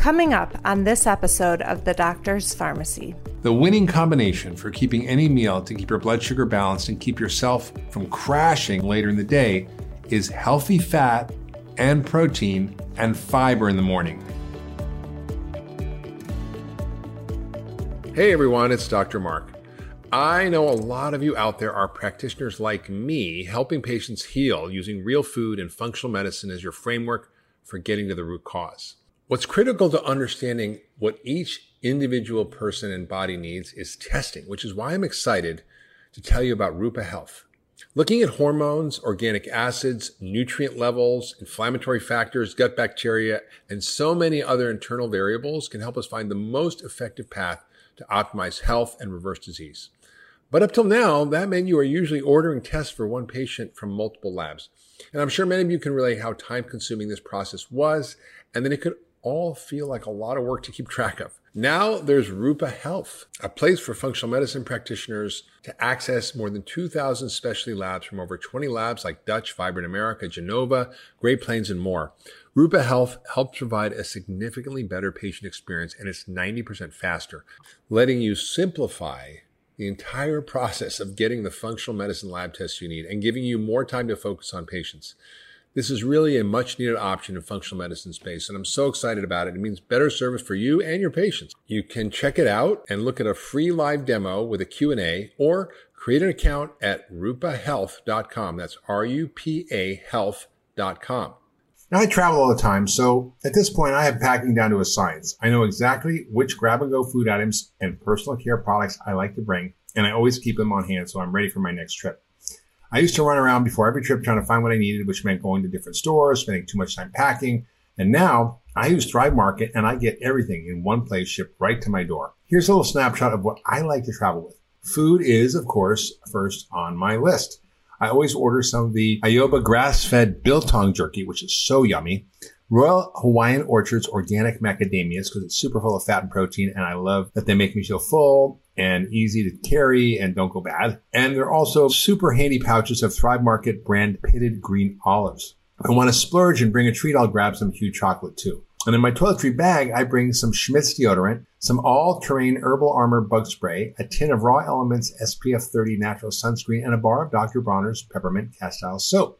Coming up on this episode of The Doctor's Pharmacy. The winning combination for keeping any meal to keep your blood sugar balanced and keep yourself from crashing later in the day is healthy fat and protein and fiber in the morning. Hey everyone, it's Dr. Mark. I know a lot of you out there are practitioners like me helping patients heal using real food and functional medicine as your framework for getting to the root cause. What's critical to understanding what each individual person and body needs is testing, which is why I'm excited to tell you about Rupa Health. Looking at hormones, organic acids, nutrient levels, inflammatory factors, gut bacteria, and so many other internal variables can help us find the most effective path to optimize health and reverse disease. But up till now, that meant you are usually ordering tests for one patient from multiple labs. And I'm sure many of you can relate how time consuming this process was, and then it could all feel like a lot of work to keep track of. Now there's Rupa Health, a place for functional medicine practitioners to access more than 2,000 specialty labs from over 20 labs like Dutch, Vibrant America, Genova, Great Plains, and more. Rupa Health helps provide a significantly better patient experience and it's 90% faster, letting you simplify the entire process of getting the functional medicine lab tests you need and giving you more time to focus on patients. This is really a much needed option in functional medicine space, and I'm so excited about it. It means better service for you and your patients. You can check it out and look at a free live demo with a Q&A or create an account at rupahealth.com. That's R-U-P-A health.com. Now I travel all the time, so at this point I have packing down to a science. I know exactly which grab and go food items and personal care products I like to bring, and I always keep them on hand so I'm ready for my next trip. I used to run around before every trip trying to find what I needed, which meant going to different stores, spending too much time packing. And now I use Thrive Market and I get everything in one place shipped right to my door. Here's a little snapshot of what I like to travel with. Food is, of course, first on my list. I always order some of the Ayoba grass-fed biltong jerky, which is so yummy. Royal Hawaiian Orchards organic macadamias because it's super full of fat and protein, and I love that they make me feel full and easy to carry and don't go bad. And they're also super handy pouches of Thrive Market brand pitted green olives. I want to splurge and bring a treat, I'll grab some Hu chocolate too. And in my toiletry bag, I bring some Schmidt's deodorant, some all-terrain herbal armor bug spray, a tin of raw elements SPF 30 natural sunscreen, and a bar of Dr. Bronner's peppermint castile soap.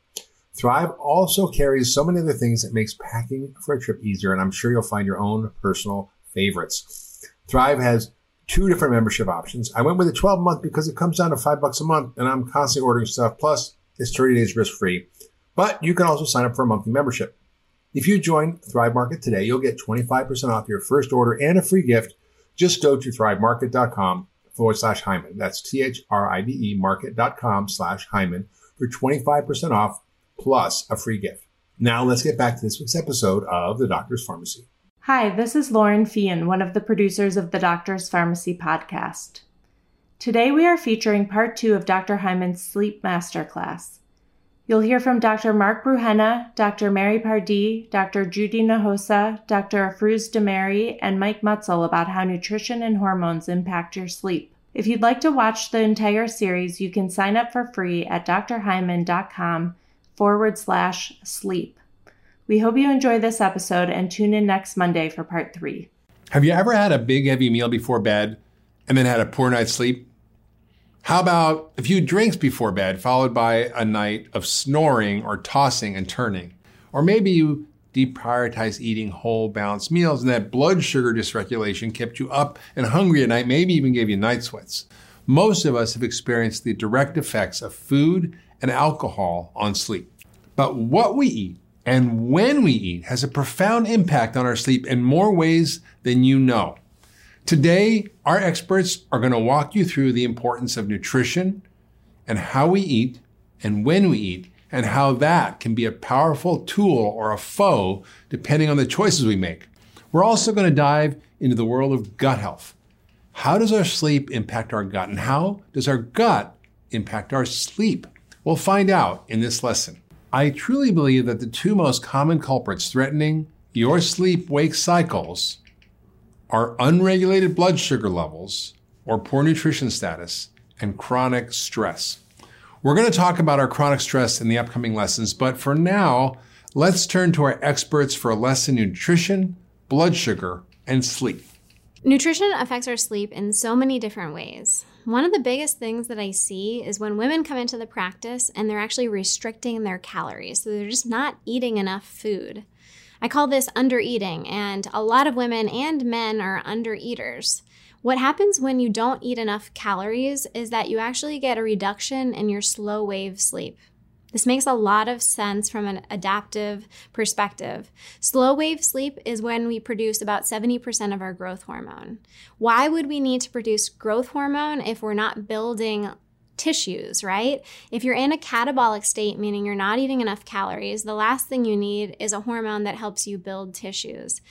Thrive also carries so many other things that makes packing for a trip easier, and I'm sure you'll find your own personal favorites. Thrive has two different membership options. I went with a 12 month because it comes down to five bucks a month, and I'm constantly ordering stuff. Plus, it's 30 days risk free. But you can also sign up for a monthly membership. If you join Thrive Market today, you'll get 25% off your first order and a free gift. Just go to thrivemarket.com forward slash Hyman. That's T H R I V E market.com slash Hyman for 25% off plus a free gift. Now let's get back to this week's episode of The Doctor's Pharmacy. Hi, this is Lauren Fian, one of the producers of the Doctor's Pharmacy podcast. Today we are featuring part two of Dr. Hyman's Sleep Masterclass. You'll hear from Dr. Mark Burhenne, Dr. Mary Pardee, Dr. Judy Hinojosa, Dr. Afrouz Demeri, and Mike Mutzel about how nutrition and hormones impact your sleep. If you'd like to watch the entire series, you can sign up for free at drhyman.com forward slash sleep. We hope you enjoy this episode and tune in next Monday for part three. Have you ever had a big heavy meal before bed and then had a poor night's sleep? How about a few drinks before bed, followed by a night of snoring or tossing and turning? Or maybe you deprioritize eating whole, balanced meals and that blood sugar dysregulation kept you up and hungry at night, maybe even gave you night sweats. Most of us have experienced the direct effects of food and alcohol on sleep. But what we eat and when we eat has a profound impact on our sleep in more ways than you know. Today, our experts are going to walk you through the importance of nutrition and how we eat and when we eat and how that can be a powerful tool or a foe depending on the choices we make. We're also going to dive into the world of gut health. How does our sleep impact our gut and how does our gut impact our sleep? We'll find out in this lesson. I truly believe that the two most common culprits threatening your sleep wake cycles are unregulated blood sugar levels or poor nutrition status and chronic stress. We're going to talk about our chronic stress in the upcoming lessons, but for now, let's turn to our experts for a lesson in nutrition, blood sugar, and sleep. Nutrition affects our sleep in so many different ways. One of the biggest things that I see is when women come into the practice and they're actually restricting their calories. So they're just not eating enough food. I call this undereating, and a lot of women and men are undereaters. What happens when you don't eat enough calories is that you actually get a reduction in your slow wave sleep. This makes a lot of sense from an adaptive perspective. Slow wave sleep is when we produce about 70% of our growth hormone. Why would we need to produce growth hormone if we're not building tissues, right? If you're in a catabolic state, meaning you're not eating enough calories, the last thing you need is a hormone that helps you build tissues.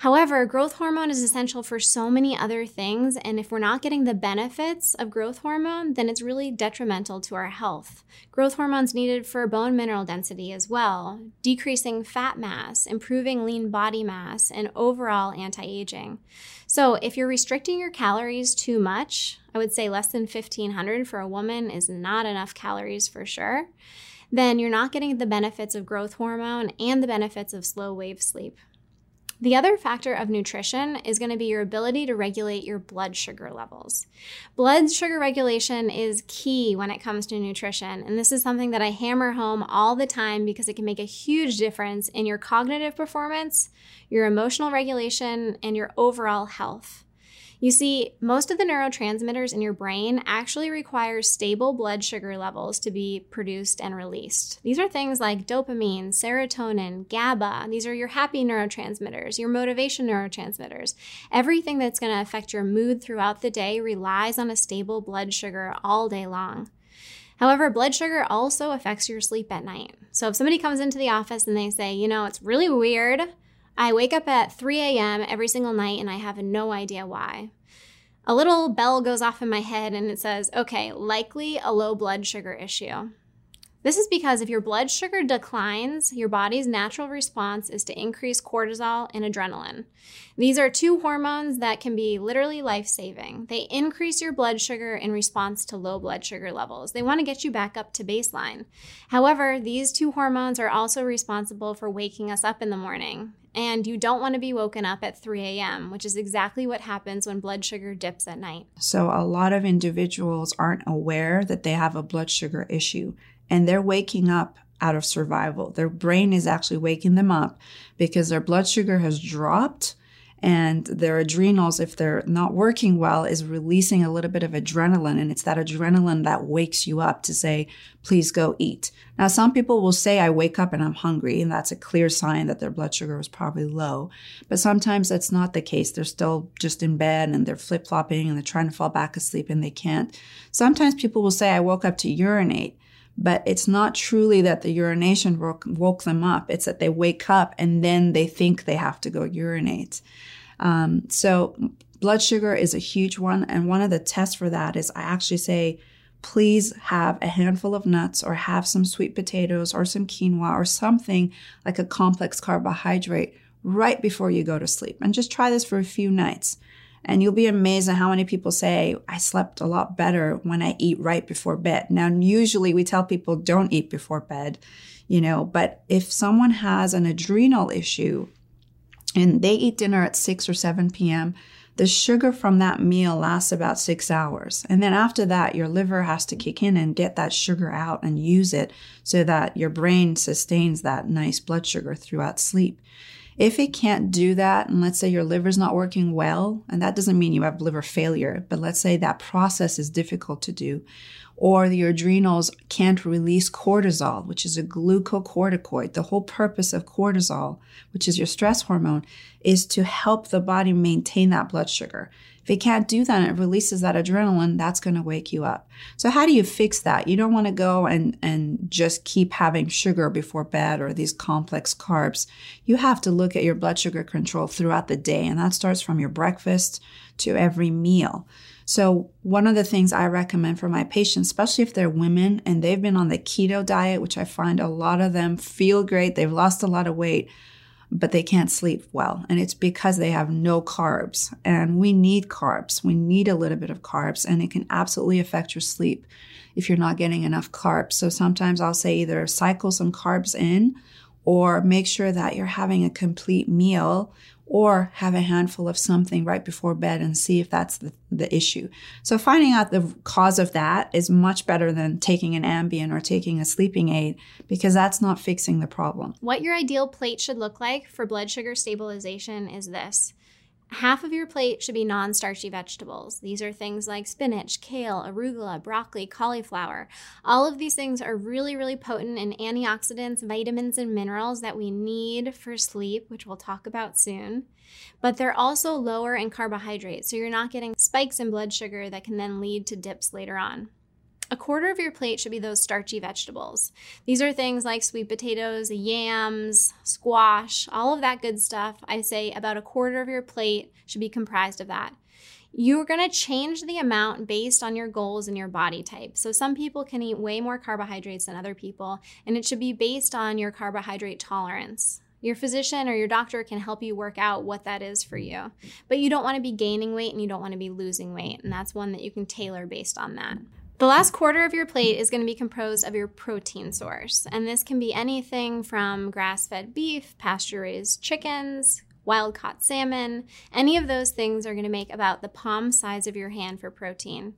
However, growth hormone is essential for so many other things, and if we're not getting the benefits of growth hormone, then it's really detrimental to our health. Growth hormone's needed for bone mineral density as well, decreasing fat mass, improving lean body mass, and overall anti aging. So, if you're restricting your calories too much, I would say less than 1500 for a woman is not enough calories for sure, then you're not getting the benefits of growth hormone and the benefits of slow wave sleep. The other factor of nutrition is going to be your ability to regulate your blood sugar levels. Blood sugar regulation is key when it comes to nutrition, and this is something that I hammer home all the time because it can make a huge difference in your cognitive performance, your emotional regulation, and your overall health. You see, most of the neurotransmitters in your brain actually require stable blood sugar levels to be produced and released. These are things like dopamine, serotonin, GABA. These are your happy neurotransmitters, your motivation neurotransmitters. Everything that's going to affect your mood throughout the day relies on a stable blood sugar all day long. However, blood sugar also affects your sleep at night. So if somebody comes into the office and they say, you know, it's really weird I wake up at 3 a.m. every single night and I have no idea why. A little bell goes off in my head and it says, okay, likely a low blood sugar issue. This is because if your blood sugar declines, your body's natural response is to increase cortisol and adrenaline. These are two hormones that can be literally life saving. They increase your blood sugar in response to low blood sugar levels. They want to get you back up to baseline. However, these two hormones are also responsible for waking us up in the morning. And you don't want to be woken up at 3 a.m., which is exactly what happens when blood sugar dips at night. So, a lot of individuals aren't aware that they have a blood sugar issue and they're waking up out of survival. Their brain is actually waking them up because their blood sugar has dropped and their adrenals, if they're not working well, is releasing a little bit of adrenaline. And it's that adrenaline that wakes you up to say, please go eat. Now, some people will say, I wake up and I'm hungry, and that's a clear sign that their blood sugar was probably low. But sometimes that's not the case. They're still just in bed and they're flip flopping and they're trying to fall back asleep and they can't. Sometimes people will say, I woke up to urinate but it's not truly that the urination woke, woke them up. It's that they wake up and then they think they have to go urinate. Um, so blood sugar is a huge one. And one of the tests for that is I actually say, please have a handful of nuts or have some sweet potatoes or some quinoa or something like a complex carbohydrate right before you go to sleep. And just try this for a few nights. And you'll be amazed at how many people say, I slept a lot better when I eat right before bed. Now, usually we tell people don't eat before bed, you know, but if someone has an adrenal issue and they eat dinner at 6 or 7 p.m., the sugar from that meal lasts about six hours. And then after that, your liver has to kick in and get that sugar out and use it so that your brain sustains that nice blood sugar throughout sleep. If it can't do that, and let's say your liver's not working well, and that doesn't mean you have liver failure, but let's say that process is difficult to do, or your adrenals can't release cortisol, which is a glucocorticoid. The whole purpose of cortisol, which is your stress hormone, is to help the body maintain that blood sugar. If it can't do that and it releases that adrenaline, that's going to wake you up. So how do you fix that? You don't want to go and, and just keep having sugar before bed or these complex carbs. You have to look at your blood sugar control throughout the day. And that starts from your breakfast to every meal. So one of the things I recommend for my patients, especially if they're women and they've been on the keto diet, which I find a lot of them feel great. They've lost a lot of weight but they can't sleep well. And it's because they have no carbs. And we need carbs. We need a little bit of carbs, and it can absolutely affect your sleep if you're not getting enough carbs. So sometimes I'll say either cycle some carbs in or make sure that you're having a complete meal or have a handful of something right before bed and see if that's the, the issue. So finding out the cause of that is much better than taking an Ambien or taking a sleeping aid because that's not fixing the problem. What your ideal plate should look like for blood sugar stabilization is this. Half of your plate should be non starchy vegetables. These are things like spinach, kale, arugula, broccoli, cauliflower. All of these things are really, really potent in antioxidants, vitamins, and minerals that we need for sleep, which we'll talk about soon. But they're also lower in carbohydrates, so you're not getting spikes in blood sugar that can then lead to dips later on. A quarter of your plate should be those starchy vegetables. These are things like sweet potatoes, yams, squash, all of that good stuff. I say about a quarter of your plate should be comprised of that. You're going to change the amount based on your goals and your body type. So, some people can eat way more carbohydrates than other people, and it should be based on your carbohydrate tolerance. Your physician or your doctor can help you work out what that is for you. But you don't want to be gaining weight and you don't want to be losing weight, and that's one that you can tailor based on that. The last quarter of your plate is going to be composed of your protein source, and this can be anything from grass fed beef, pasture raised chickens, wild caught salmon. Any of those things are going to make about the palm size of your hand for protein.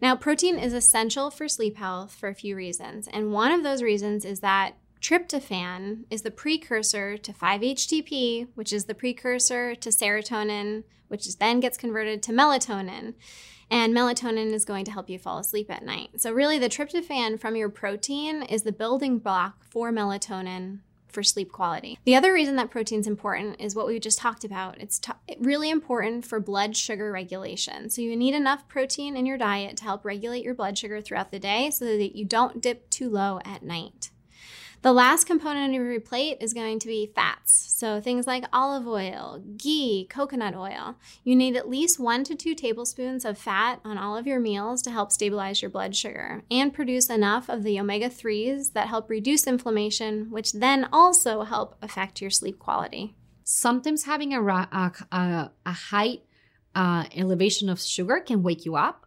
Now, protein is essential for sleep health for a few reasons, and one of those reasons is that tryptophan is the precursor to 5-HTP, which is the precursor to serotonin, which then gets converted to melatonin and melatonin is going to help you fall asleep at night. So, really, the tryptophan from your protein is the building block for melatonin for sleep quality. The other reason that protein is important is what we just talked about. It's t- really important for blood sugar regulation. So you need enough protein in your diet to help regulate your blood sugar throughout the day so that you don't dip too low at night. The last component of your plate is going to be fats. So things like olive oil, ghee, coconut oil. You need at least one to two tablespoons of fat on all of your meals to help stabilize your blood sugar and produce enough of the omega 3s that help reduce inflammation, which then also help affect your sleep quality. Sometimes having a, a, a, a high uh, elevation of sugar can wake you up,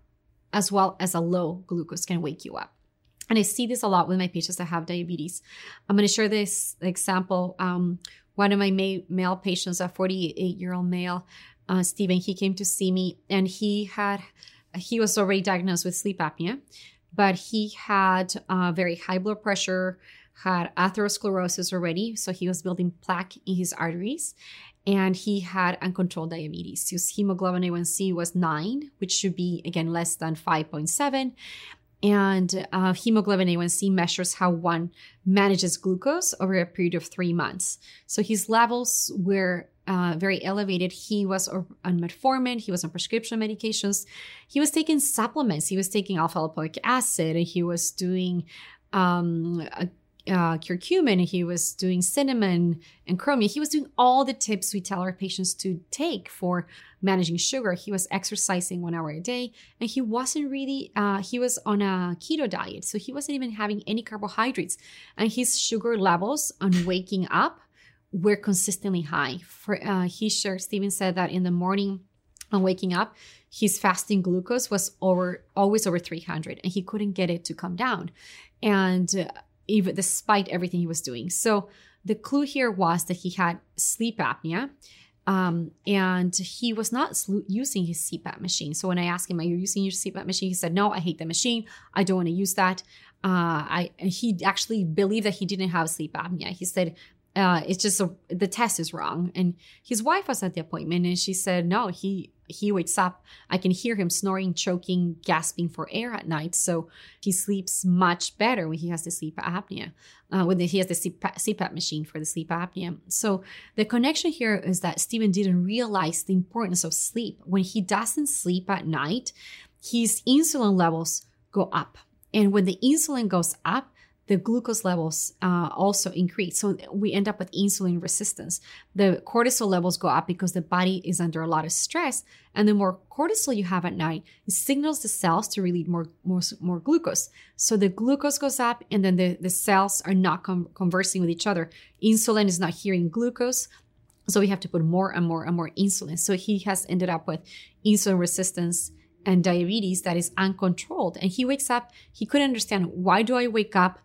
as well as a low glucose can wake you up. And I see this a lot with my patients that have diabetes. I'm going to share this example. Um, one of my ma- male patients, a 48 year old male, uh, Stephen, he came to see me and he had, he was already diagnosed with sleep apnea, but he had uh, very high blood pressure, had atherosclerosis already. So he was building plaque in his arteries and he had uncontrolled diabetes. His hemoglobin A1C was nine, which should be again less than 5.7 and uh, hemoglobin A1C measures how one manages glucose over a period of three months. So his levels were uh, very elevated. He was on metformin, he was on prescription medications, he was taking supplements, he was taking alpha lipoic acid, and he was doing um, uh, curcumin, he was doing cinnamon and chromium. He was doing all the tips we tell our patients to take for managing sugar. He was exercising one hour a day, and he wasn't really. Uh, he was on a keto diet, so he wasn't even having any carbohydrates, and his sugar levels on waking up were consistently high. For uh, he shared, Stephen said that in the morning on waking up, his fasting glucose was over always over 300, and he couldn't get it to come down, and even despite everything he was doing. So the clue here was that he had sleep apnea. Um, and he was not using his CPAP machine. So when I asked him, "Are you using your CPAP machine?" He said, "No, I hate the machine. I don't want to use that." Uh, I he actually believed that he didn't have sleep apnea. He said, uh, "It's just a, the test is wrong." And his wife was at the appointment, and she said, "No, he he wakes up, I can hear him snoring, choking, gasping for air at night. So he sleeps much better when he has the sleep apnea, uh, when he has the CPAP machine for the sleep apnea. So the connection here is that Stephen didn't realize the importance of sleep. When he doesn't sleep at night, his insulin levels go up. And when the insulin goes up, the glucose levels uh, also increase. So we end up with insulin resistance. The cortisol levels go up because the body is under a lot of stress. And the more cortisol you have at night, it signals the cells to release more, more, more glucose. So the glucose goes up and then the, the cells are not com- conversing with each other. Insulin is not hearing glucose. So we have to put more and more and more insulin. So he has ended up with insulin resistance and diabetes that is uncontrolled. And he wakes up, he couldn't understand why do I wake up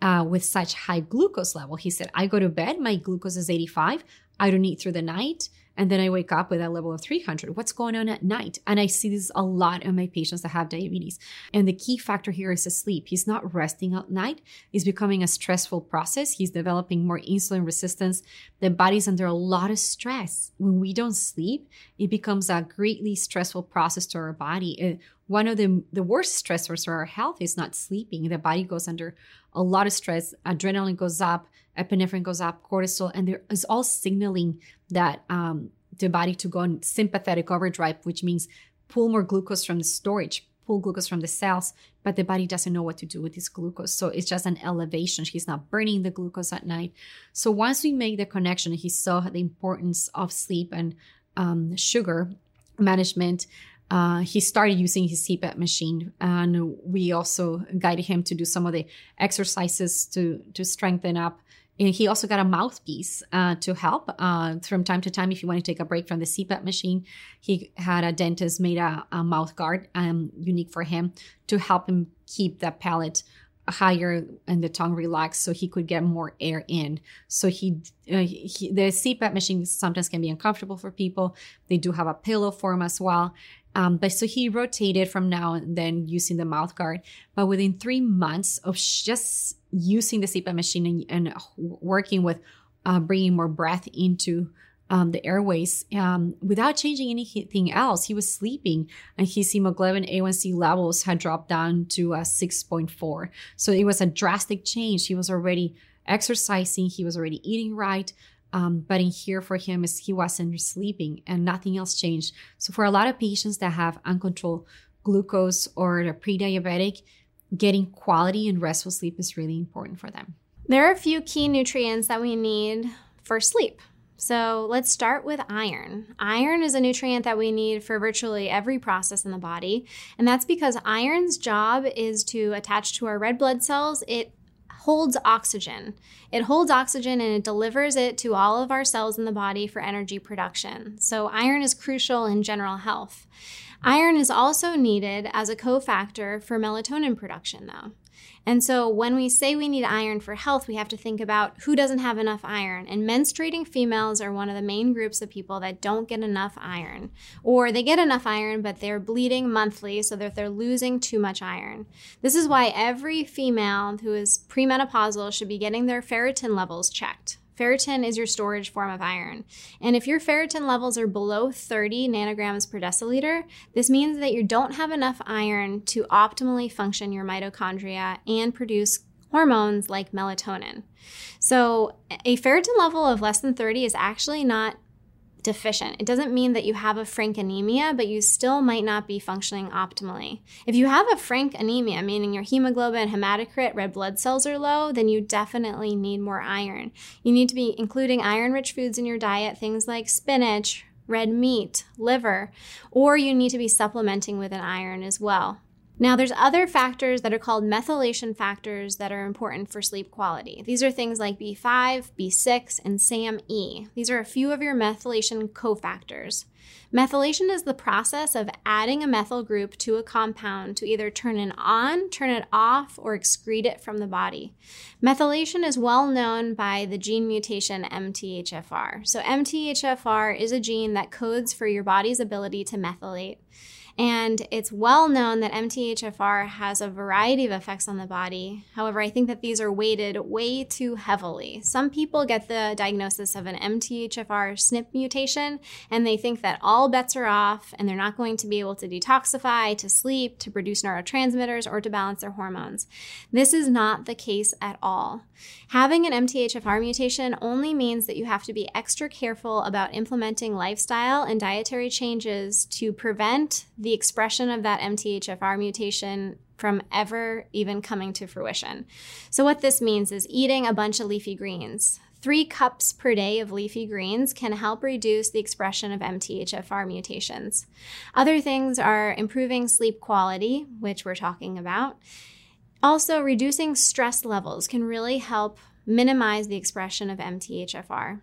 uh, with such high glucose level. He said, I go to bed, my glucose is 85. I don't eat through the night. and then I wake up with a level of 300. What's going on at night? And I see this a lot in my patients that have diabetes. And the key factor here is sleep. He's not resting at night. It's becoming a stressful process. He's developing more insulin resistance. The body's under a lot of stress. When we don't sleep, it becomes a greatly stressful process to our body. Uh, one of the, the worst stressors for our health is not sleeping. The body goes under a lot of stress. Adrenaline goes up, epinephrine goes up, cortisol, and there is all signaling that um, the body to go in sympathetic overdrive, which means pull more glucose from the storage, pull glucose from the cells, but the body doesn't know what to do with this glucose. So it's just an elevation. He's not burning the glucose at night. So once we make the connection, he saw the importance of sleep and um, sugar management. Uh, he started using his CPAP machine, and we also guided him to do some of the exercises to to strengthen up and he also got a mouthpiece uh, to help uh, from time to time if you want to take a break from the CPAP machine. He had a dentist made a, a mouth guard um, unique for him to help him keep that palate higher and the tongue relaxed so he could get more air in. So he, uh, he, the CPAP machine sometimes can be uncomfortable for people. They do have a pillow form as well. Um, but so he rotated from now and then using the mouth guard. But within three months of just using the CPAP machine and, and working with uh, bringing more breath into um, the airways um, without changing anything else. He was sleeping, and his hemoglobin A1C levels had dropped down to a 6.4. So it was a drastic change. He was already exercising, he was already eating right. Um, but in here for him is he wasn't sleeping and nothing else changed. So for a lot of patients that have uncontrolled glucose or are pre-diabetic, getting quality and restful sleep is really important for them. There are a few key nutrients that we need for sleep. So let's start with iron. Iron is a nutrient that we need for virtually every process in the body, and that's because iron's job is to attach to our red blood cells. It holds oxygen. It holds oxygen and it delivers it to all of our cells in the body for energy production. So, iron is crucial in general health. Iron is also needed as a cofactor for melatonin production, though. And so when we say we need iron for health, we have to think about who doesn't have enough iron. And menstruating females are one of the main groups of people that don't get enough iron. Or they get enough iron, but they're bleeding monthly, so that they're losing too much iron. This is why every female who is premenopausal should be getting their ferritin levels checked. Ferritin is your storage form of iron. And if your ferritin levels are below 30 nanograms per deciliter, this means that you don't have enough iron to optimally function your mitochondria and produce hormones like melatonin. So, a ferritin level of less than 30 is actually not deficient. It doesn't mean that you have a frank anemia, but you still might not be functioning optimally. If you have a frank anemia, meaning your hemoglobin, hematocrit, red blood cells are low, then you definitely need more iron. You need to be including iron rich foods in your diet, things like spinach, red meat, liver, or you need to be supplementing with an iron as well. Now, there's other factors that are called methylation factors that are important for sleep quality. These are things like B5, B6, and SAMe. These are a few of your methylation cofactors. Methylation is the process of adding a methyl group to a compound to either turn it on, turn it off, or excrete it from the body. Methylation is well known by the gene mutation MTHFR. So, MTHFR is a gene that codes for your body's ability to methylate. And it's well known that MTHFR has a variety of effects on the body. However, I think that these are weighted way too heavily. Some people get the diagnosis of an MTHFR SNP mutation and they think that all bets are off and they're not going to be able to detoxify, to sleep, to produce neurotransmitters, or to balance their hormones. This is not the case at all. Having an MTHFR mutation only means that you have to be extra careful about implementing lifestyle and dietary changes to prevent the expression of that MTHFR mutation from ever even coming to fruition. So, what this means is eating a bunch of leafy greens. Three cups per day of leafy greens can help reduce the expression of MTHFR mutations. Other things are improving sleep quality, which we're talking about. Also, reducing stress levels can really help minimize the expression of MTHFR.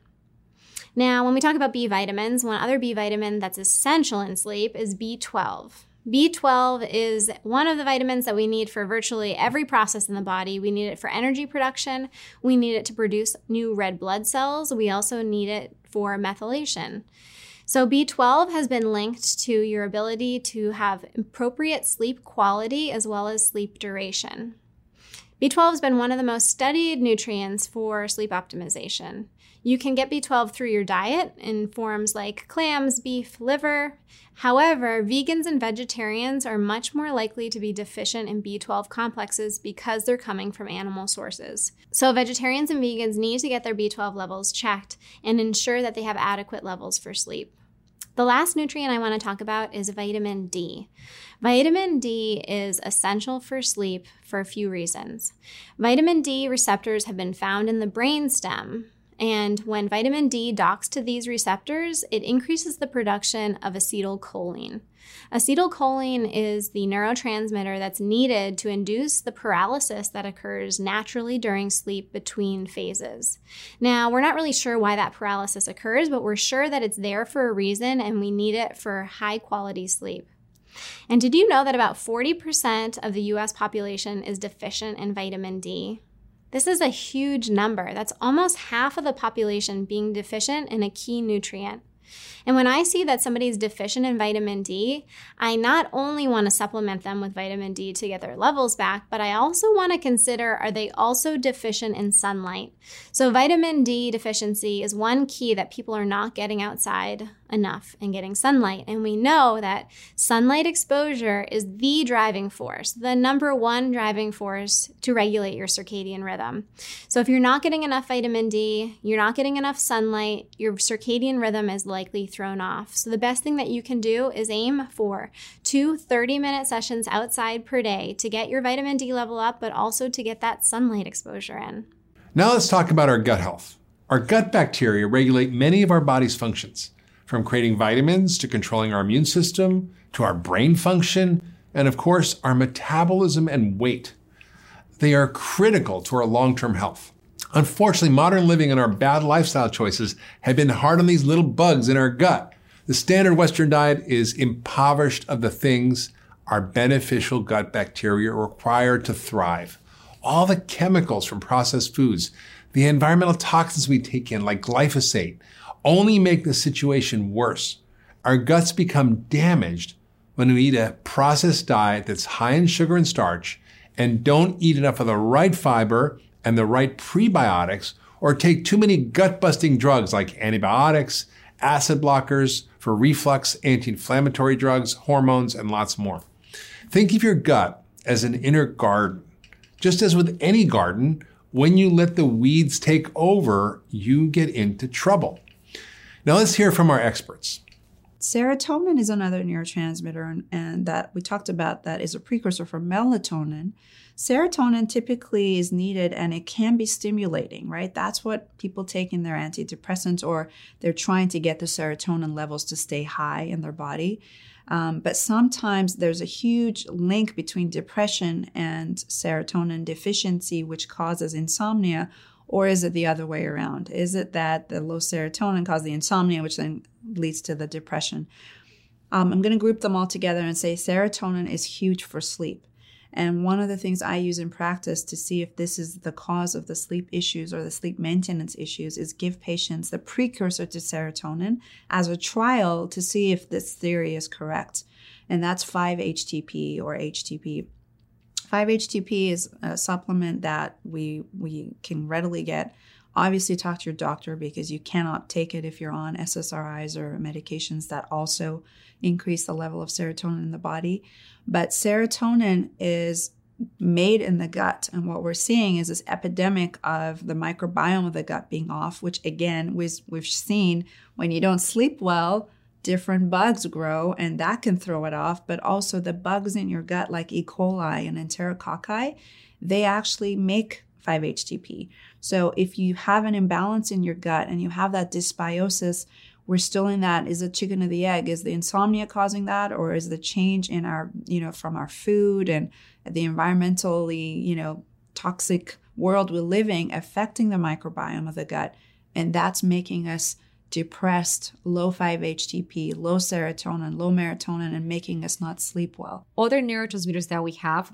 Now, when we talk about B vitamins, one other B vitamin that's essential in sleep is B12. B12 is one of the vitamins that we need for virtually every process in the body. We need it for energy production, we need it to produce new red blood cells, we also need it for methylation. So, B12 has been linked to your ability to have appropriate sleep quality as well as sleep duration. B12 has been one of the most studied nutrients for sleep optimization. You can get B12 through your diet in forms like clams, beef, liver. However, vegans and vegetarians are much more likely to be deficient in B12 complexes because they're coming from animal sources. So, vegetarians and vegans need to get their B12 levels checked and ensure that they have adequate levels for sleep. The last nutrient I want to talk about is vitamin D. Vitamin D is essential for sleep for a few reasons. Vitamin D receptors have been found in the brainstem, and when vitamin D docks to these receptors, it increases the production of acetylcholine. Acetylcholine is the neurotransmitter that's needed to induce the paralysis that occurs naturally during sleep between phases. Now, we're not really sure why that paralysis occurs, but we're sure that it's there for a reason and we need it for high quality sleep. And did you know that about 40% of the US population is deficient in vitamin D? This is a huge number. That's almost half of the population being deficient in a key nutrient. And when I see that somebody's deficient in vitamin D, I not only want to supplement them with vitamin D to get their levels back, but I also want to consider are they also deficient in sunlight? So, vitamin D deficiency is one key that people are not getting outside enough and getting sunlight. And we know that sunlight exposure is the driving force, the number one driving force to regulate your circadian rhythm. So, if you're not getting enough vitamin D, you're not getting enough sunlight, your circadian rhythm is likely thrown off. So, the best thing that you can do is aim for two 30 minute sessions outside per day to get your vitamin D level up, but also to get that sunlight exposure in. Now, let's talk about our gut health. Our gut bacteria regulate many of our body's functions, from creating vitamins to controlling our immune system to our brain function, and of course, our metabolism and weight. They are critical to our long term health. Unfortunately, modern living and our bad lifestyle choices have been hard on these little bugs in our gut. The standard Western diet is impoverished of the things our beneficial gut bacteria require to thrive. All the chemicals from processed foods, the environmental toxins we take in, like glyphosate, only make the situation worse. Our guts become damaged when we eat a processed diet that's high in sugar and starch and don't eat enough of the right fiber and the right prebiotics or take too many gut busting drugs like antibiotics, acid blockers for reflux, anti inflammatory drugs, hormones, and lots more. Think of your gut as an inner garden. Just as with any garden, when you let the weeds take over, you get into trouble. Now let's hear from our experts. Serotonin is another neurotransmitter, and, and, that we talked about that is a precursor for melatonin. Serotonin typically is needed and it can be stimulating, right? That's what people take in their antidepressants or they're trying to get the serotonin levels to stay high in their body. Um, but sometimes there's a huge link between depression and serotonin deficiency, which causes insomnia or is it the other way around? Is it that the low serotonin causes the insomnia, which then leads to the depression? Um, I'm going to group them all together and say serotonin is huge for sleep. And one of the things I use in practice to see if this is the cause of the sleep issues or the sleep maintenance issues is give patients the precursor to serotonin as a trial to see if this theory is correct. And that's 5-HTP or HTP. 5-HTP is a supplement that we we can readily get. Obviously, talk to your doctor because you cannot take it if you're on SSRIs or medications that also increase the level of serotonin in the body. But serotonin is made in the gut. And what we're seeing is this epidemic of the microbiome of the gut being off, which again, we've we've seen when you don't sleep well, different bugs grow and that can throw it off. But also the bugs in your gut, like E. coli and enterococci, they actually make 5-HTP. So if you have an imbalance in your gut and you have that dysbiosis, we're still in that is it chicken or the egg is the insomnia causing that or is the change in our you know from our food and the environmentally you know toxic world we're living affecting the microbiome of the gut and that's making us depressed, low 5-HTP, low serotonin, low melatonin, and making us not sleep well. Other neurotransmitters that we have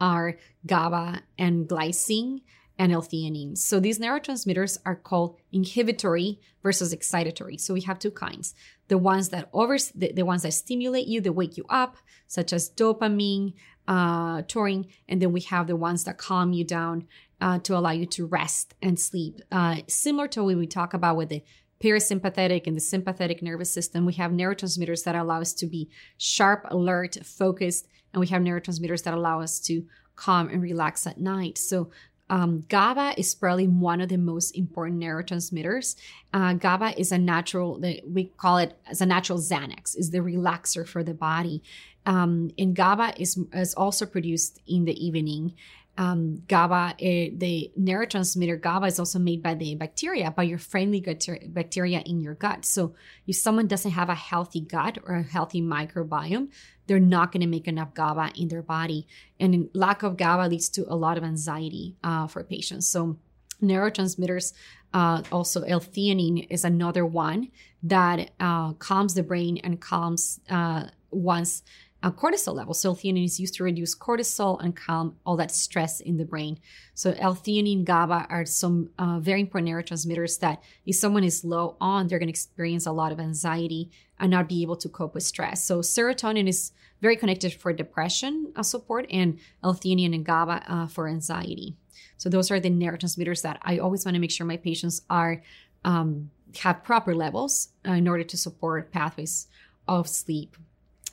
are GABA and glycine and L-theanine. So these neurotransmitters are called inhibitory versus excitatory. So we have two kinds. the ones that over the, the ones that stimulate you, that wake you up, such as dopamine, uh, taurine, and then we have the ones that calm you down uh, to allow you to rest and sleep. Uh, similar to what we talk about with the parasympathetic and the sympathetic nervous system, we have neurotransmitters that allow us to be sharp, alert, focused, and we have neurotransmitters that allow us to calm and relax at night. So um, GABA is probably one of the most important neurotransmitters. Uh, GABA is a natural, we call it as a natural Xanax, is the relaxer for the body. Um, and GABA is, is also produced in the evening um, GABA, uh, the neurotransmitter GABA is also made by the bacteria, by your friendly bacteria in your gut. So if someone doesn't have a healthy gut or a healthy microbiome, they're not going to make enough GABA in their body. And lack of GABA leads to a lot of anxiety uh, for patients. So neurotransmitters, uh, also L-theanine is another one that uh, calms the brain and calms uh, one's uh, cortisol levels. So L-theanine is used to reduce cortisol and calm all that stress in the brain. So L-theanine, GABA are some uh, very important neurotransmitters that if someone is low on, they're going to experience a lot of anxiety and not be able to cope with stress. So serotonin is very connected for depression uh, support and L-theanine and GABA uh, for anxiety. So those are the neurotransmitters that I always want to make sure my patients are um, have proper levels uh, in order to support pathways of sleep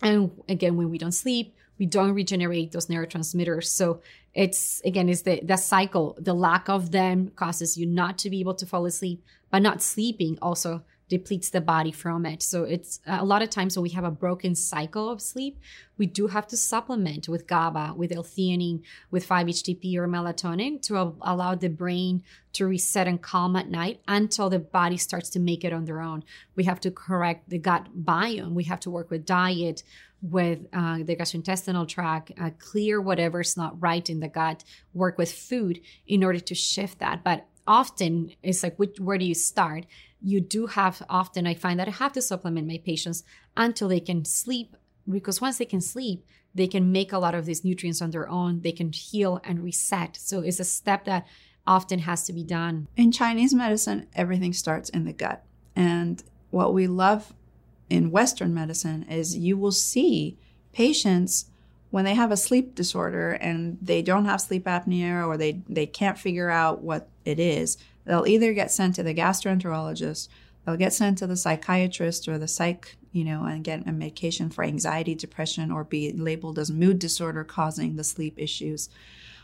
and again, when we don't sleep, we don't regenerate those neurotransmitters. So it's again, is the that cycle. The lack of them causes you not to be able to fall asleep, but not sleeping also depletes the body from it. So it's a lot of times when we have a broken cycle of sleep, we do have to supplement with GABA, with L-theanine, with 5-HTP or melatonin to allow the brain to reset and calm at night until the body starts to make it on their own. We have to correct the gut biome. We have to work with diet, with uh, the gastrointestinal tract, uh, clear whatever's not right in the gut, work with food in order to shift that. But often it's like, which, where do you start? You do have often i find that i have to supplement my patients until they can sleep because once they can sleep they can make a lot of these nutrients on their own. They can heal and reset. So it's a step that often has to be done. In chinese medicine everything starts in the gut. And what we love in western medicine is you will see patients when they have a sleep disorder and they don't have sleep apnea or they, they can't figure out what it is They'll either get sent to the gastroenterologist, they'll get sent to the psychiatrist or the psych, you know, and get a medication for anxiety, depression, or be labeled as mood disorder causing the sleep issues.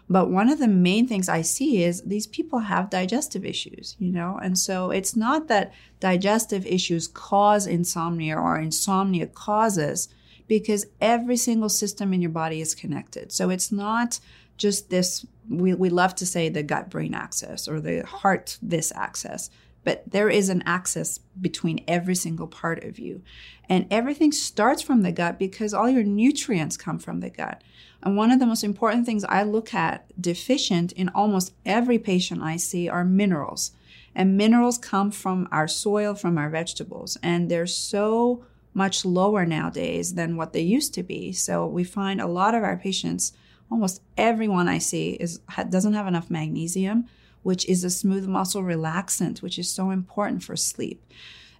But one of the main things I see is these people have digestive issues, you know, and so it's not that digestive issues cause insomnia or insomnia causes because every single system in your body is connected. So it's not just this we, we love to say the gut brain axis or the heart this axis but there is an axis between every single part of you. And everything starts from the gut because all your nutrients come from the gut. And one of the most important things i look at deficient in almost every patient i see are minerals. And minerals come from our soil from our vegetables. And they're so much lower nowadays than what they used to be. So we find a lot of our patients almost everyone I see is doesn't have enough magnesium, which is a smooth muscle relaxant, which is so important for sleep.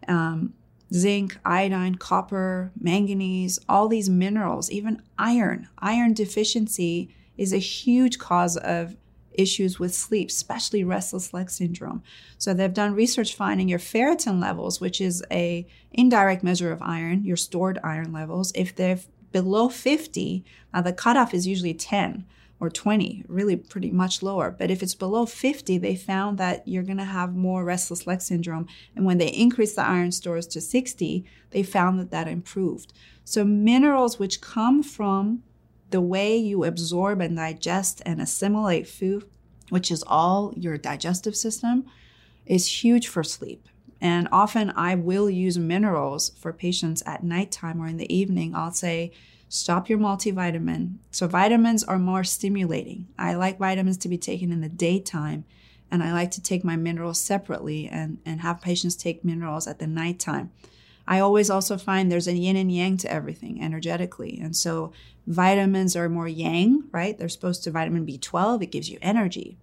Um, zinc, iodine, copper, manganese, all these minerals, even iron. Iron deficiency is a huge cause of issues with sleep, especially restless leg syndrome. So they've done research finding your ferritin levels, which is a indirect measure of iron, your stored iron levels. If they've below 50, now the cutoff is usually 10 or 20, really pretty much lower. But if it's below 50, they found that you're going to have more restless leg syndrome. And when they increased the iron stores to 60, they found that that improved. So minerals which come from the way you absorb and digest and assimilate food, which is all your digestive system, is huge for sleep. And often I will use minerals for patients at nighttime or in the evening. I'll say, stop your multivitamin. So, vitamins are more stimulating. I like vitamins to be taken in the daytime, and I like to take my minerals separately and, and have patients take minerals at the nighttime. I always also find there's a yin and yang to everything energetically. And so, vitamins are more yang, right? They're supposed to, vitamin B12, it gives you energy.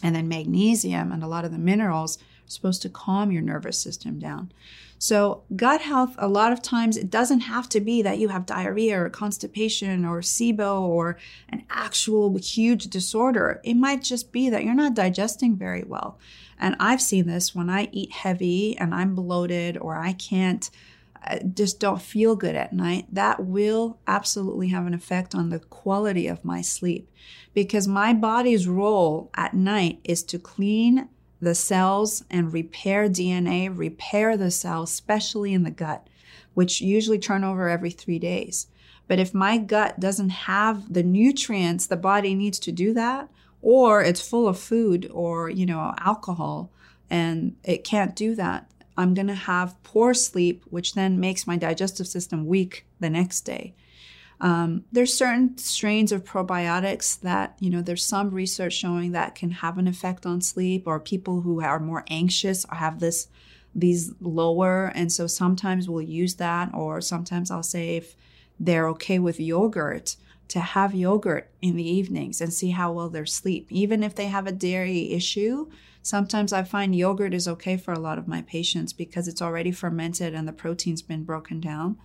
And then magnesium and a lot of the minerals supposed to calm your nervous system down. So, gut health, a lot of times, it doesn't have to be that you have diarrhea or constipation or SIBO or an actual huge disorder. It might just be that you're not digesting very well. And I've seen this when I eat heavy and I'm bloated or I can't I just don't feel good at night, that will absolutely have an effect on the quality of my sleep because my body's role at night is to clean the cells and repair DNA, repair the cells, especially in the gut, which usually turn over every three days. But if my gut doesn't have the nutrients the body needs to do that, or it's full of food or, you know, alcohol, and it can't do that, I'm going to have poor sleep, which then makes my digestive system weak the next day. Um, there's certain strains of probiotics that, you know, there's some research showing that can have an effect on sleep, or people who are more anxious or have this these lower, and so sometimes we'll use that, or sometimes I'll say if they're okay with yogurt, to have yogurt in the evenings and see how well they sleep. Even if they have a dairy issue, sometimes I find yogurt is okay for a lot of my patients because it's already fermented and the protein's been broken down.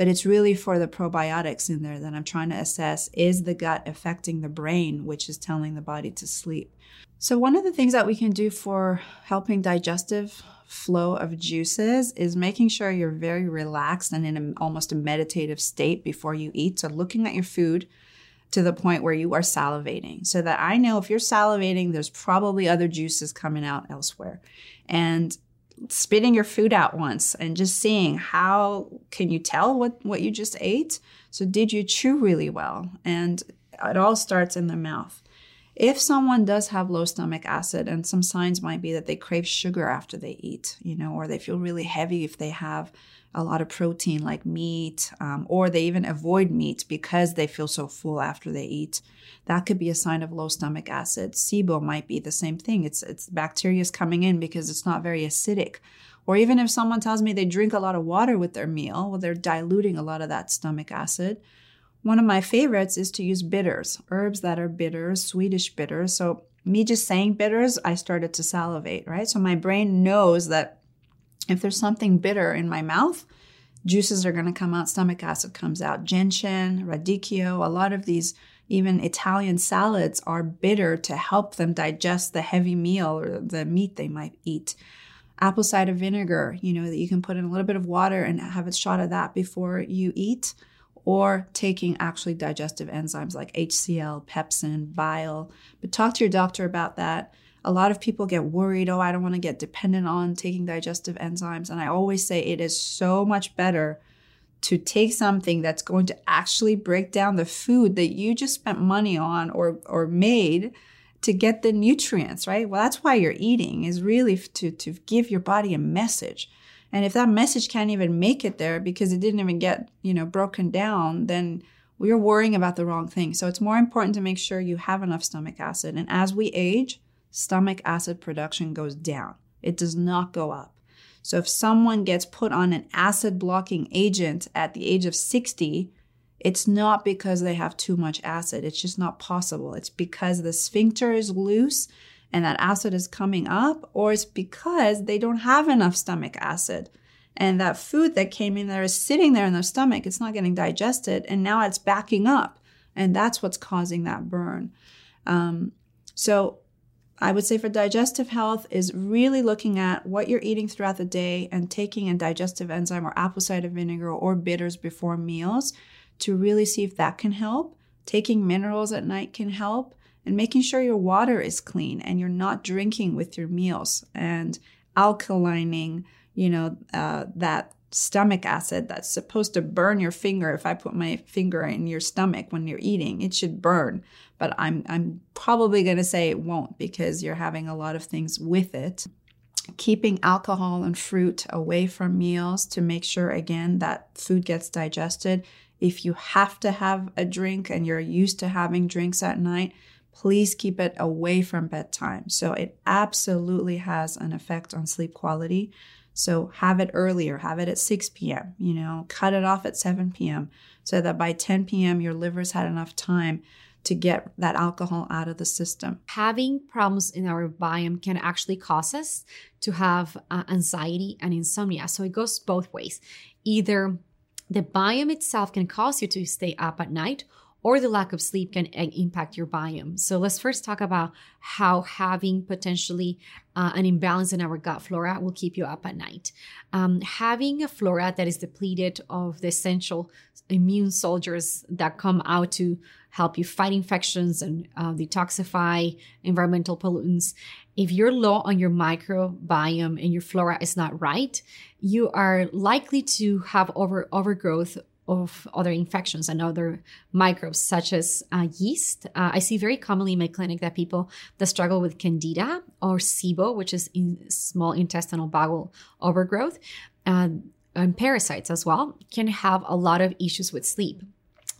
But it's really for the probiotics in there that I'm trying to assess is the gut affecting the brain, which is telling the body to sleep. So, one of the things that we can do for helping digestive flow of juices is making sure you're very relaxed and in a, almost a meditative state before you eat. So, looking at your food to the point where you are salivating, so that I know if you're salivating, there's probably other juices coming out elsewhere. And spitting your food out once and just seeing how can you tell what, what you just ate? So, did you chew really well? And it all starts in the mouth. If someone does have low stomach acid, and some signs might be that they crave sugar after they eat, you know, or they feel really heavy if they have a lot of protein like meat, um, or they even avoid meat because they feel so full after they eat. That could be a sign of low stomach acid. SIBO might be the same thing. It's it's bacteria is coming in because it's not very acidic. Or even if someone tells me they drink a lot of water with their meal, well, they're diluting a lot of that stomach acid. One of my favorites is to use bitters, herbs that are bitter, Swedish bitters. So, me just saying bitters, I started to salivate, right? So, my brain knows that if there's something bitter in my mouth, juices are going to come out, stomach acid comes out. Gentian, radicchio, a lot of these, even Italian salads, are bitter to help them digest the heavy meal or the meat they might eat. Apple cider vinegar, you know, that you can put in a little bit of water and have a shot of that before you eat or taking actually digestive enzymes like HCl, pepsin, bile. But talk to your doctor about that. A lot of people get worried, oh, I don't want to get dependent on taking digestive enzymes. And I always say it is so much better to take something that's going to actually break down the food that you just spent money on or, or made to get the nutrients, right? Well, that's why you're eating is really to, to give your body a message. And if that message can't even make it there because it didn't even get, you know, broken down, then we're worrying about the wrong thing. So it's more important to make sure you have enough stomach acid. And as we age, stomach acid production goes down. It does not go up. So if someone gets put on an acid blocking agent at the age of 60, it's not because they have too much acid. It's just not possible. It's because the sphincter is loose and that acid is coming up, or it's because they don't have enough stomach acid. And that food that came in there is sitting there in their stomach, it's not getting digested, and now it's backing up. And that's what's causing that burn. Um, so I would say for digestive health is really looking at what you're eating throughout the day and taking a digestive enzyme or apple cider vinegar or bitters before meals to really see if that can help. Taking minerals at night can help and making sure your water is clean and you're not drinking with your meals and alkalining, you know, uh, that stomach acid that's supposed to burn your finger if i put my finger in your stomach when you're eating it should burn but i'm i'm probably going to say it won't because you're having a lot of things with it keeping alcohol and fruit away from meals to make sure again that food gets digested if you have to have a drink and you're used to having drinks at night please keep it away from bedtime. So it absolutely has an effect on sleep quality. So have it earlier, have it at 6 p.m., you know, cut it off at 7 p.m. so that by 10 p.m. your liver's had enough time to get that alcohol out of the system. Having problems in our biome can actually cause us to have uh, anxiety and insomnia. So it goes both ways. Either the biome itself can cause you to stay up at night, or the lack of sleep can impact your biome. So let's first talk about how having potentially uh, an imbalance in our gut flora will keep you up at night. Um, having a flora that is depleted of the essential immune soldiers that come out to help you fight infections and uh, detoxify environmental pollutants. If you're low on your microbiome and your flora is not right, you are likely to have over overgrowth of other infections and other microbes, such as uh, yeast. Uh, I see very commonly in my clinic that people that struggle with candida or SIBO, which is in small intestinal bowel overgrowth, uh, and parasites as well, can have a lot of issues with sleep.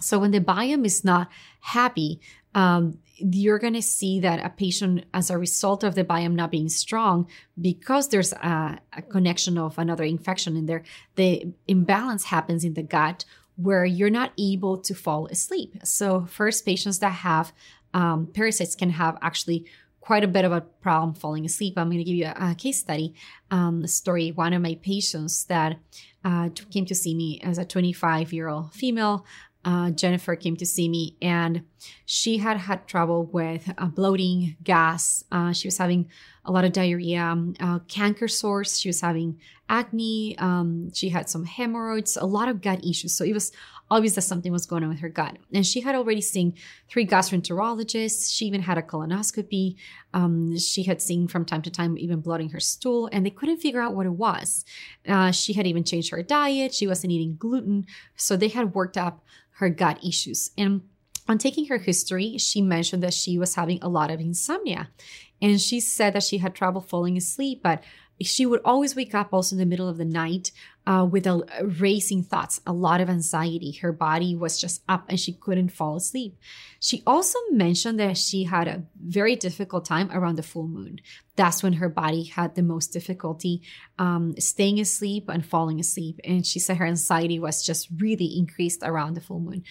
So when the biome is not happy, um, you're going to see that a patient, as a result of the biome not being strong, because there's a, a, connection of another infection in there, the imbalance happens in the gut where you're not able to fall asleep. So, first, patients that have um, parasites can have actually quite a bit of a problem falling asleep. I'm going to give you a, a case study um, story. One of my patients that uh, came to see me as a 25 year old female. Uh, Jennifer came to see me and she had had trouble with uh, bloating, gas. Uh, she was having a lot of diarrhea, uh, canker sores. She was having acne. Um, she had some hemorrhoids, a lot of gut issues. So it was obvious that something was going on with her gut. And she had already seen three gastroenterologists. She even had a colonoscopy. Um, she had seen from time to time even blood in her stool, and they couldn't figure out what it was. Uh, she had even changed her diet. She wasn't eating gluten. So they had worked up her gut issues. And on taking her history, she mentioned that she was having a lot of insomnia. And she said that she had trouble falling asleep, but she would always wake up also in the middle of the night uh, with a, racing thoughts, a lot of anxiety. Her body was just up and she couldn't fall asleep. She also mentioned that she had a very difficult time around the full moon. That's when her body had the most difficulty um, staying asleep and falling asleep. And she said her anxiety was just really increased around the full moon.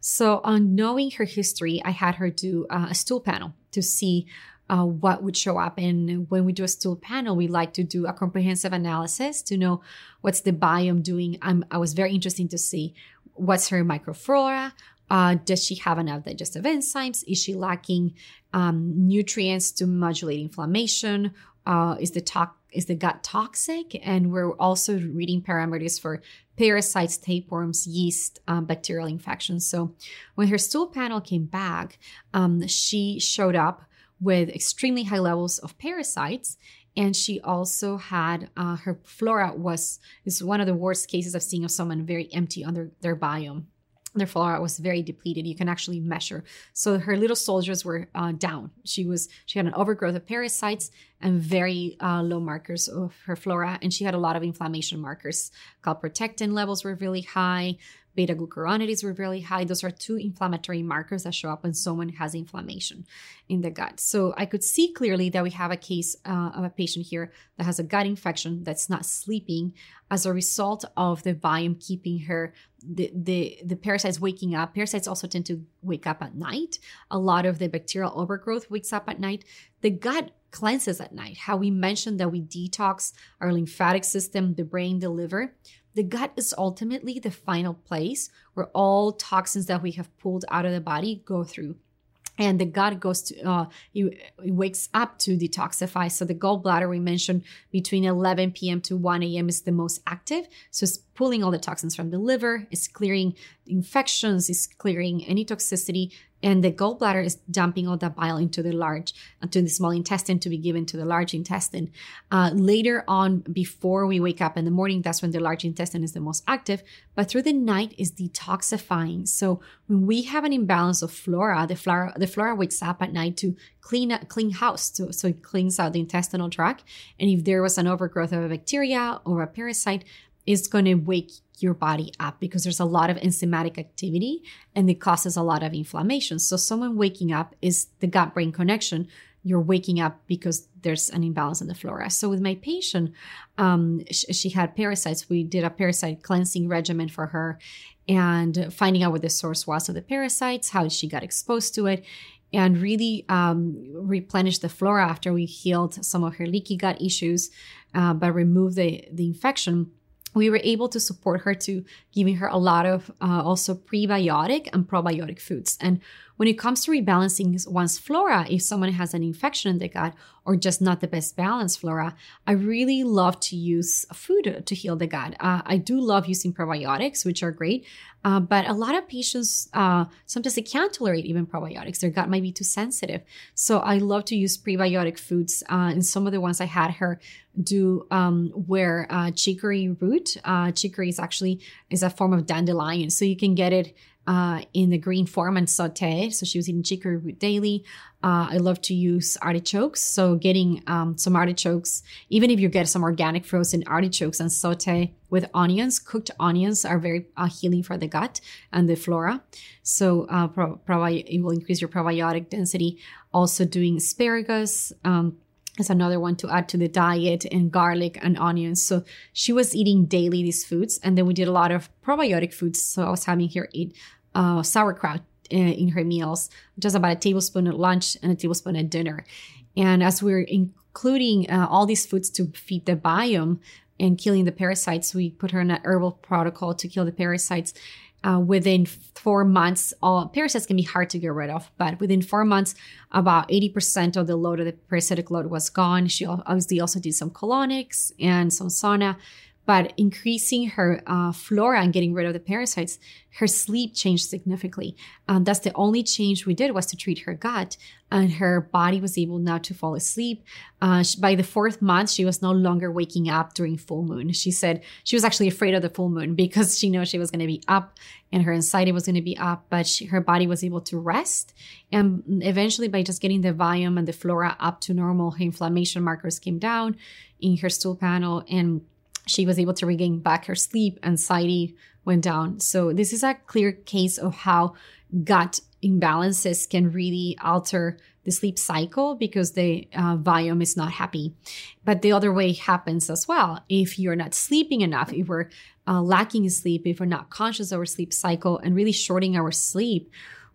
So, on knowing her history, I had her do uh, a stool panel to see uh, what would show up. And when we do a stool panel, we like to do a comprehensive analysis to know what's the biome doing. I'm, I was very interested to see what's her microflora. Uh, does she have enough digestive enzymes? Is she lacking um, nutrients to modulate inflammation? Uh, is the to- is the gut toxic? And we're also reading parameters for parasites, tapeworms, yeast, um, bacterial infections. So when her stool panel came back, um, she showed up with extremely high levels of parasites. And she also had uh, her flora was is one of the worst cases i've seen of someone very empty on their, their biome. Their flora was very depleted. You can actually measure. So her little soldiers were uh, down. She was she had an overgrowth of parasites and very uh, low markers of her flora. And she had a lot of inflammation markers. Calprotectin levels were really high beta glucuronidase were really high. Those are two inflammatory markers that show up when someone has inflammation in the gut. So I could see clearly that we have a case uh, of a patient here that has a gut infection that's not sleeping. As a result of the biome keeping her the, the the parasites waking up parasites also tend to wake up at night. A lot of the bacterial overgrowth wakes up at night. The gut cleanses at night. How we mentioned that we detox our lymphatic system the brain the liver the gut is ultimately the final place where all toxins that we have pulled out of the body go through. And the gut goes to uh, it, it, wakes up to detoxify. So the gallbladder we mentioned between 11 p.m to 1 a.m is the most active. So pulling all the toxins from the liver it's clearing infections it's clearing any toxicity and the gallbladder is dumping all that bile into the large into the small intestine to be given to the large intestine. Uh, later on before we wake up in the morning that's when the large intestine is the most active but through the night is detoxifying. So when we have an imbalance of flora the flora the flora wakes up at night to clean up clean house to, so it cleans out the intestinal tract. And if there was an overgrowth of a bacteria or a parasite it's going to wake your body up because there's a lot of enzymatic activity and it causes a lot of inflammation. So, someone waking up is the gut brain connection. You're waking up because there's an imbalance in the flora. So with my patient, um, sh- she had parasites. We did a parasite cleansing regimen for her, and finding out what the source was of the parasites, how she got exposed to it, and really um, replenish the flora after we healed some of her leaky gut issues, uh, but remove the the infection we were able to support her to giving her a lot of uh, also prebiotic and probiotic foods. And when it comes to rebalancing one's flora, if someone has an infection in the gut or just not the best balanced flora, I really love to use food to heal the gut. Uh, I do love using probiotics, which are great. Uh, but a lot of patients, uh, sometimes they can't tolerate even probiotics. Their gut might be too sensitive. So I love to use prebiotic foods. Uh, and some of the ones I had her do um, where uh, chicory root, uh, chicory is actually is a form of dandelion. So you can get it uh, in the green form and saute. So she was eating chicory root daily. Uh, I love to use artichokes. So getting um, some artichokes, even if you get some organic frozen artichokes and saute with onions, cooked onions are very uh, healing for the gut and the flora. So uh, it will increase your probiotic density. Also doing asparagus. Um, is another one to add to the diet and garlic and onions. So she was eating daily these foods. And then we did a lot of probiotic foods. So I was having her eat uh, sauerkraut uh, in her meals, just about a tablespoon at lunch and a tablespoon at dinner. And as we're including uh, all these foods to feed the biome and killing the parasites, we put her in an herbal protocol to kill the parasites. Uh, within four months, all parasites can be hard to get rid of, but within four months, about 80% of the load of the parasitic load was gone. She obviously also did some colonics and some sauna but increasing her uh, flora and getting rid of the parasites, her sleep changed significantly. Um, that's the only change we did was to treat her gut, and her body was able now to fall asleep. Uh, she, by the fourth month, she was no longer waking up during full moon. She said she was actually afraid of the full moon because she knew she was going to be up and her anxiety was going to be up, but she, her body was able to rest. And eventually, by just getting the biome and the flora up to normal, her inflammation markers came down in her stool panel and she was able to regain back her sleep, anxiety went down. So, this is a clear case of how gut imbalances can really alter the sleep cycle because the uh, biome is not happy. But the other way happens as well. If you're not sleeping enough, if we're uh, lacking sleep, if we're not conscious of our sleep cycle and really shorting our sleep,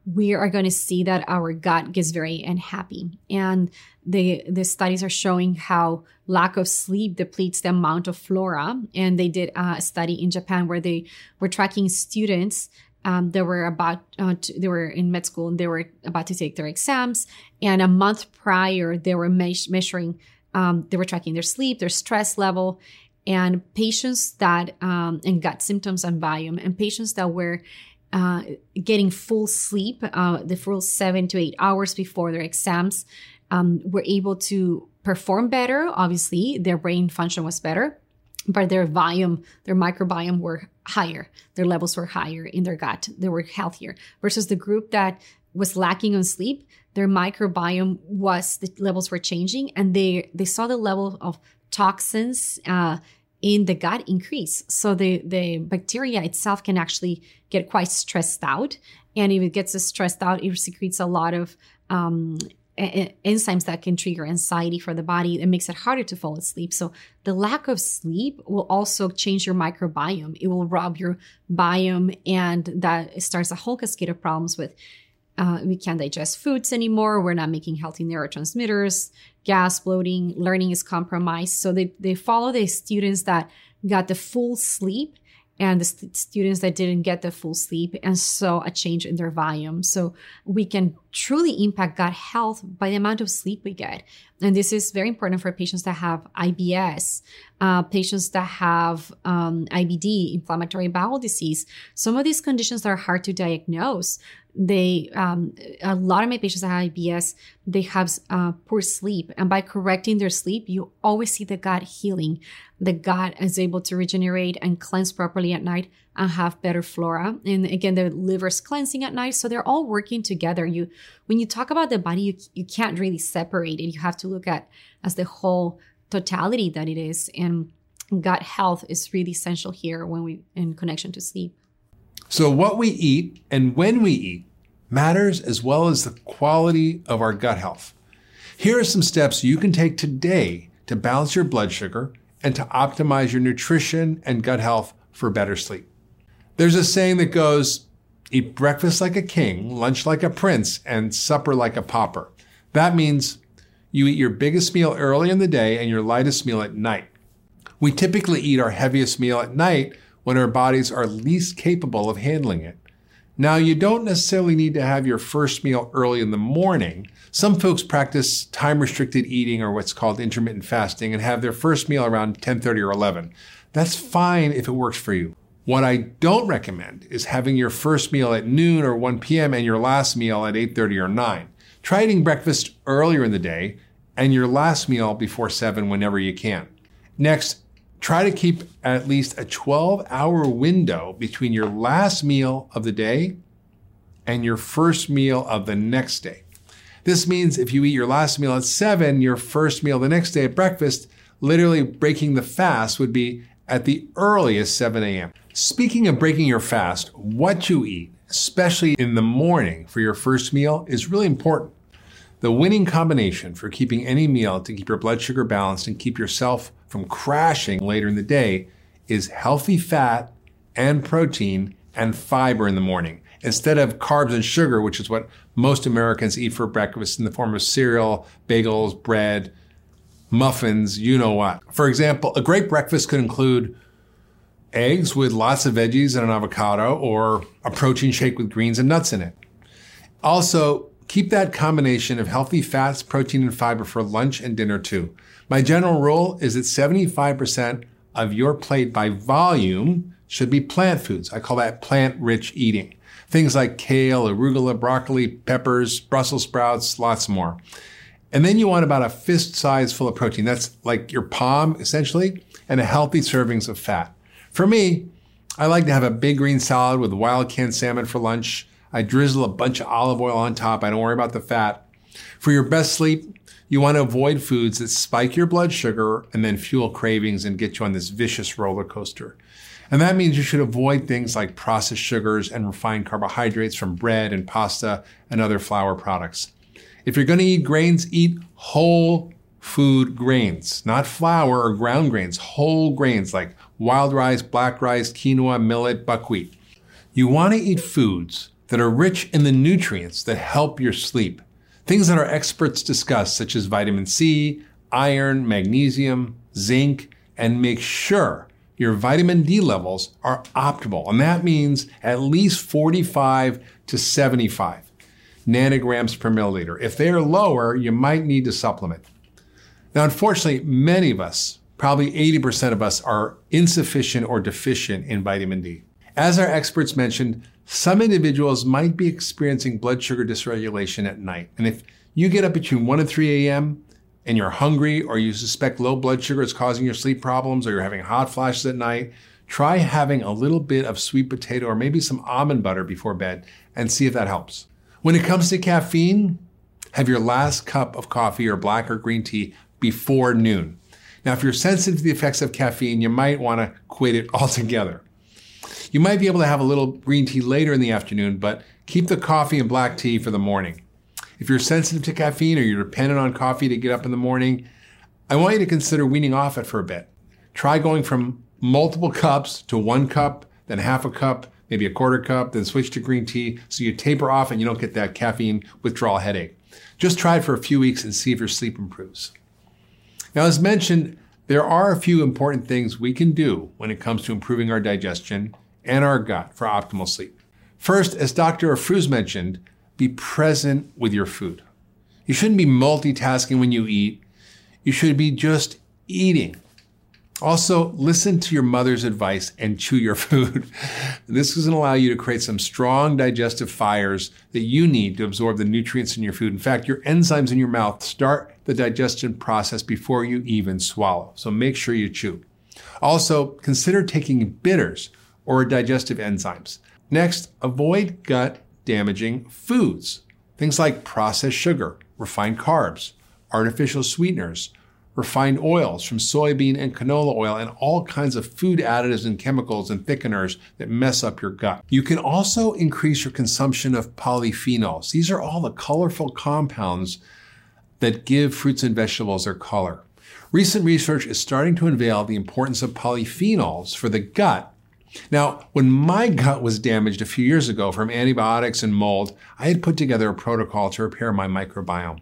we are going to see that our gut gets very unhappy. And the, the studies are showing how lack of sleep depletes the amount of flora. And they did a study in Japan where they were tracking students um, they were about uh, to, they were in med school and they were about to take their exams and a month prior they were me- measuring um, they were tracking their sleep their stress level and patients that um, and gut symptoms and biome and patients that were uh, getting full sleep, uh, the full seven to eight hours before their exams, um, were able to perform better. Obviously, their brain function was better, but their volume, their microbiome were higher. Their levels were higher in their gut. They were healthier versus the group that was lacking on sleep. Their microbiome was the levels were changing, and they they saw the level of toxins. Uh, in the gut increase. So the, the bacteria itself can actually get quite stressed out. And if it gets stressed out, it secretes a lot of um, enzymes that can trigger anxiety for the body. It makes it harder to fall asleep. So the lack of sleep will also change your microbiome. It will rob your biome and that starts a whole cascade of problems with uh, we can't digest foods anymore. We're not making healthy neurotransmitters. Gas, bloating, learning is compromised. So they, they follow the students that got the full sleep and the st- students that didn't get the full sleep and saw a change in their volume. So we can truly impact gut health by the amount of sleep we get. And this is very important for patients that have IBS, uh, patients that have um, IBD, inflammatory bowel disease. Some of these conditions are hard to diagnose they um, a lot of my patients that have IBS they have uh, poor sleep and by correcting their sleep you always see the gut healing the gut is able to regenerate and cleanse properly at night and have better flora. And again the liver's cleansing at night. So they're all working together. You when you talk about the body you, you can't really separate it. You have to look at as the whole totality that it is. And gut health is really essential here when we in connection to sleep. So, what we eat and when we eat matters as well as the quality of our gut health. Here are some steps you can take today to balance your blood sugar and to optimize your nutrition and gut health for better sleep. There's a saying that goes, eat breakfast like a king, lunch like a prince, and supper like a pauper. That means you eat your biggest meal early in the day and your lightest meal at night. We typically eat our heaviest meal at night when our bodies are least capable of handling it. Now, you don't necessarily need to have your first meal early in the morning. Some folks practice time restricted eating or what's called intermittent fasting and have their first meal around 10:30 or 11. That's fine if it works for you. What I don't recommend is having your first meal at noon or 1 p.m. and your last meal at 8:30 or 9. Try eating breakfast earlier in the day and your last meal before 7 whenever you can. Next, try to keep at least a 12 hour window between your last meal of the day and your first meal of the next day. This means if you eat your last meal at 7, your first meal the next day at breakfast, literally breaking the fast would be at the earliest 7 a.m. Speaking of breaking your fast, what you eat, especially in the morning for your first meal, is really important. The winning combination for keeping any meal to keep your blood sugar balanced and keep yourself from crashing later in the day is healthy fat and protein and fiber in the morning instead of carbs and sugar, which is what most Americans eat for breakfast in the form of cereal, bagels, bread, muffins, you know what. For example, a great breakfast could include eggs with lots of veggies and an avocado or a protein shake with greens and nuts in it. Also, Keep that combination of healthy fats, protein, and fiber for lunch and dinner too. My general rule is that 75% of your plate by volume should be plant foods. I call that plant rich eating. Things like kale, arugula, broccoli, peppers, Brussels sprouts, lots more. And then you want about a fist size full of protein. That's like your palm, essentially, and a healthy servings of fat. For me, I like to have a big green salad with wild canned salmon for lunch, I drizzle a bunch of olive oil on top. I don't worry about the fat. For your best sleep, you want to avoid foods that spike your blood sugar and then fuel cravings and get you on this vicious roller coaster. And that means you should avoid things like processed sugars and refined carbohydrates from bread and pasta and other flour products. If you're going to eat grains, eat whole food grains, not flour or ground grains, whole grains like wild rice, black rice, quinoa, millet, buckwheat. You want to eat foods that are rich in the nutrients that help your sleep. Things that our experts discuss, such as vitamin C, iron, magnesium, zinc, and make sure your vitamin D levels are optimal. And that means at least 45 to 75 nanograms per milliliter. If they are lower, you might need to supplement. Now, unfortunately, many of us, probably 80% of us, are insufficient or deficient in vitamin D. As our experts mentioned, some individuals might be experiencing blood sugar dysregulation at night. And if you get up between 1 and 3 a.m. and you're hungry or you suspect low blood sugar is causing your sleep problems or you're having hot flashes at night, try having a little bit of sweet potato or maybe some almond butter before bed and see if that helps. When it comes to caffeine, have your last cup of coffee or black or green tea before noon. Now, if you're sensitive to the effects of caffeine, you might want to quit it altogether. You might be able to have a little green tea later in the afternoon, but keep the coffee and black tea for the morning. If you're sensitive to caffeine or you're dependent on coffee to get up in the morning, I want you to consider weaning off it for a bit. Try going from multiple cups to one cup, then half a cup, maybe a quarter cup, then switch to green tea so you taper off and you don't get that caffeine withdrawal headache. Just try it for a few weeks and see if your sleep improves. Now, as mentioned, there are a few important things we can do when it comes to improving our digestion and our gut for optimal sleep. First, as Dr. Afrouz mentioned, be present with your food. You shouldn't be multitasking when you eat. You should be just eating. Also, listen to your mother's advice and chew your food. this is going to allow you to create some strong digestive fires that you need to absorb the nutrients in your food. In fact, your enzymes in your mouth start the digestion process before you even swallow. So make sure you chew. Also, consider taking bitters or digestive enzymes. Next, avoid gut damaging foods. Things like processed sugar, refined carbs, artificial sweeteners, refined oils from soybean and canola oil, and all kinds of food additives and chemicals and thickeners that mess up your gut. You can also increase your consumption of polyphenols. These are all the colorful compounds that give fruits and vegetables their color. Recent research is starting to unveil the importance of polyphenols for the gut. Now, when my gut was damaged a few years ago from antibiotics and mold, I had put together a protocol to repair my microbiome.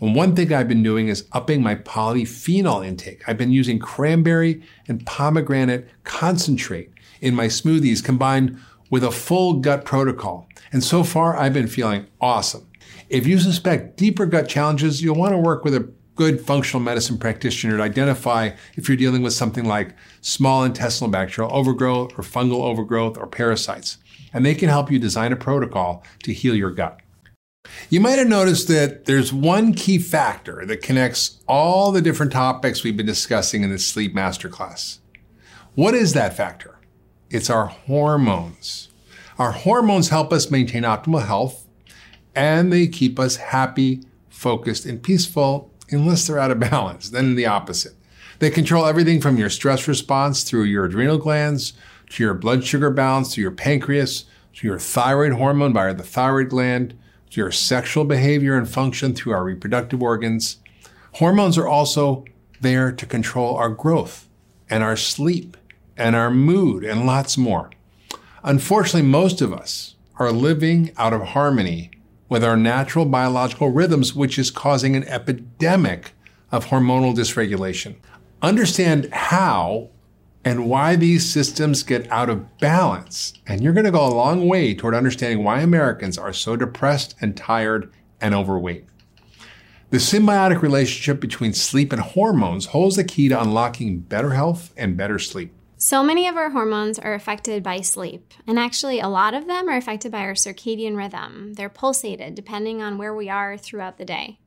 And one thing I've been doing is upping my polyphenol intake. I've been using cranberry and pomegranate concentrate in my smoothies combined with a full gut protocol. And so far, I've been feeling awesome. If you suspect deeper gut challenges, you'll want to work with a good functional medicine practitioner to identify if you're dealing with something like small intestinal bacterial overgrowth or fungal overgrowth or parasites. And they can help you design a protocol to heal your gut. You might have noticed that there's one key factor that connects all the different topics we've been discussing in this sleep masterclass. What is that factor? It's our hormones. Our hormones help us maintain optimal health and they keep us happy, focused, and peaceful unless they're out of balance, then the opposite. They control everything from your stress response through your adrenal glands to your blood sugar balance to your pancreas to your thyroid hormone via the thyroid gland to your sexual behavior and function through our reproductive organs. Hormones are also there to control our growth and our sleep and our mood and lots more. Unfortunately, most of us are living out of harmony with our natural biological rhythms, which is causing an epidemic of hormonal dysregulation. Understand how and why these systems get out of balance. And you're going to go a long way toward understanding why Americans are so depressed and tired and overweight. The symbiotic relationship between sleep and hormones holds the key to unlocking better health and better sleep. So many of our hormones are affected by sleep, and actually, a lot of them are affected by our circadian rhythm. They're pulsated depending on where we are throughout the day.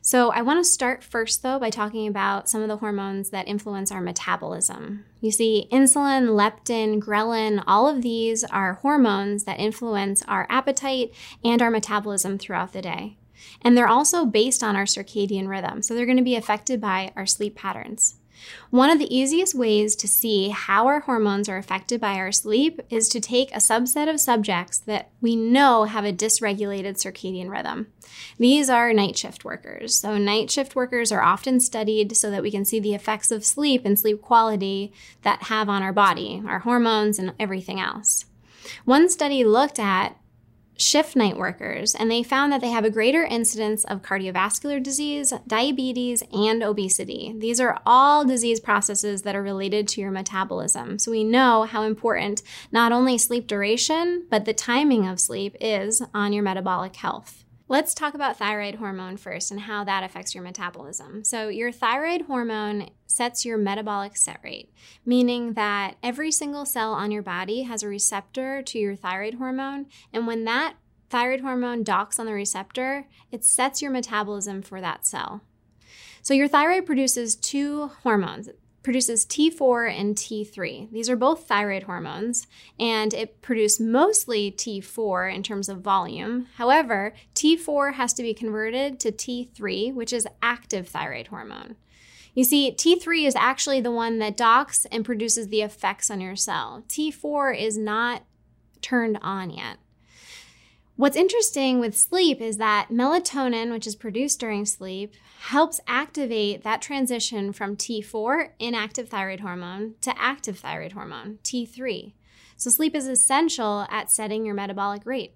So, I want to start first, though, by talking about some of the hormones that influence our metabolism. You see, insulin, leptin, ghrelin, all of these are hormones that influence our appetite and our metabolism throughout the day. And they're also based on our circadian rhythm, so they're going to be affected by our sleep patterns. One of the easiest ways to see how our hormones are affected by our sleep is to take a subset of subjects that we know have a dysregulated circadian rhythm. These are night shift workers. So, night shift workers are often studied so that we can see the effects of sleep and sleep quality that have on our body, our hormones, and everything else. One study looked at shift night workers, and they found that they have a greater incidence of cardiovascular disease, diabetes, and obesity. These are all disease processes that are related to your metabolism. So we know how important not only sleep duration, but the timing of sleep is on your metabolic health. Let's talk about thyroid hormone first and how that affects your metabolism. So, your thyroid hormone sets your metabolic set rate, meaning that every single cell on your body has a receptor to your thyroid hormone. And when that thyroid hormone docks on the receptor, it sets your metabolism for that cell. So, your thyroid produces two hormones produces T4 and T3. These are both thyroid hormones, and it produces mostly T4 in terms of volume. However, T4 has to be converted to T3, which is active thyroid hormone. You see, T3 is actually the one that docks and produces the effects on your cell. T4 is not turned on yet. What's interesting with sleep is that melatonin, which is produced during sleep, helps activate that transition from T4, inactive thyroid hormone, to active thyroid hormone, T3. So, sleep is essential at setting your metabolic rate.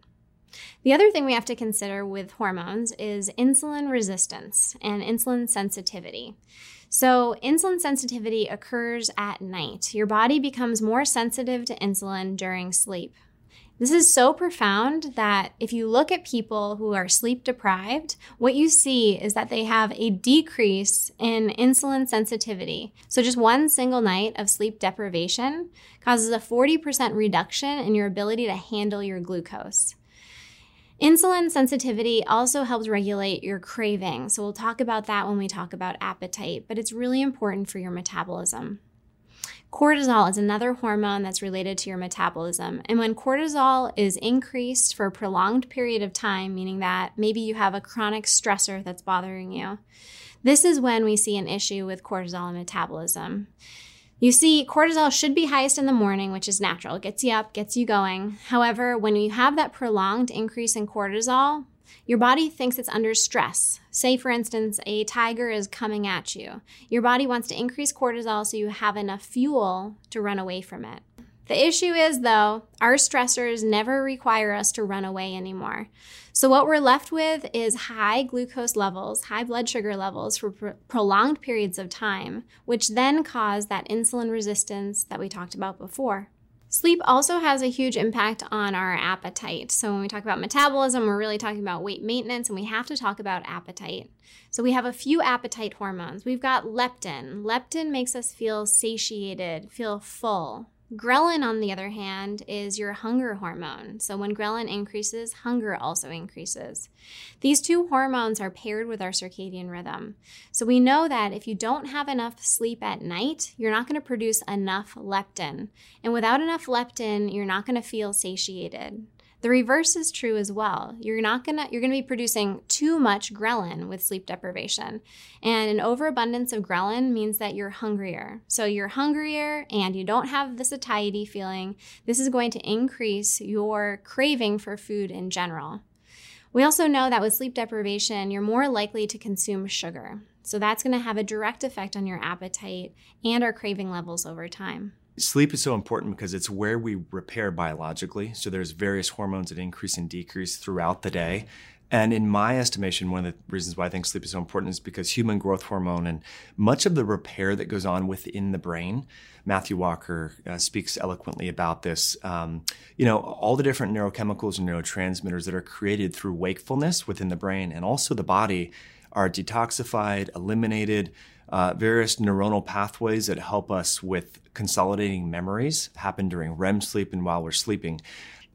The other thing we have to consider with hormones is insulin resistance and insulin sensitivity. So, insulin sensitivity occurs at night. Your body becomes more sensitive to insulin during sleep. This is so profound that if you look at people who are sleep deprived, what you see is that they have a decrease in insulin sensitivity. So, just one single night of sleep deprivation causes a 40% reduction in your ability to handle your glucose. Insulin sensitivity also helps regulate your craving. So, we'll talk about that when we talk about appetite, but it's really important for your metabolism. Cortisol is another hormone that's related to your metabolism. And when cortisol is increased for a prolonged period of time, meaning that maybe you have a chronic stressor that's bothering you, this is when we see an issue with cortisol and metabolism. You see, cortisol should be highest in the morning, which is natural. It gets you up, gets you going. However, when you have that prolonged increase in cortisol, Your body thinks it's under stress. Say, for instance, a tiger is coming at you. Your body wants to increase cortisol so you have enough fuel to run away from it. The issue is, though, our stressors never require us to run away anymore. So, what we're left with is high glucose levels, high blood sugar levels for pr- prolonged periods of time, which then cause that insulin resistance that we talked about before. Sleep also has a huge impact on our appetite. So, when we talk about metabolism, we're really talking about weight maintenance, and we have to talk about appetite. So, we have a few appetite hormones. We've got leptin. Leptin makes us feel satiated, feel full. Ghrelin, on the other hand, is your hunger hormone. So when ghrelin increases, hunger also increases. These two hormones are paired with our circadian rhythm. So we know that if you don't have enough sleep at night, you're not going to produce enough leptin. And without enough leptin, you're not going to feel satiated. The reverse is true as well. You're not gonna you're gonna be producing too much ghrelin with sleep deprivation. And an overabundance of ghrelin means that you're hungrier. So you're hungrier and you don't have the satiety feeling. This is going to increase your craving for food in general. We also know that with sleep deprivation, you're more likely to consume sugar. So that's going to have a direct effect on your appetite and our craving levels over time. Sleep is so important because it's where we repair biologically. So there's various hormones that increase and decrease throughout the day. And in my estimation, one of the reasons why I think sleep is so important is because human growth hormone and much of the repair that goes on within the brain. Matthew Walker uh, speaks eloquently about this. Um, you know, all the different neurochemicals and neurotransmitters that are created through wakefulness within the brain and also the body are detoxified, eliminated, uh, various neuronal pathways that help us with consolidating memories happen during REM sleep and while we're sleeping.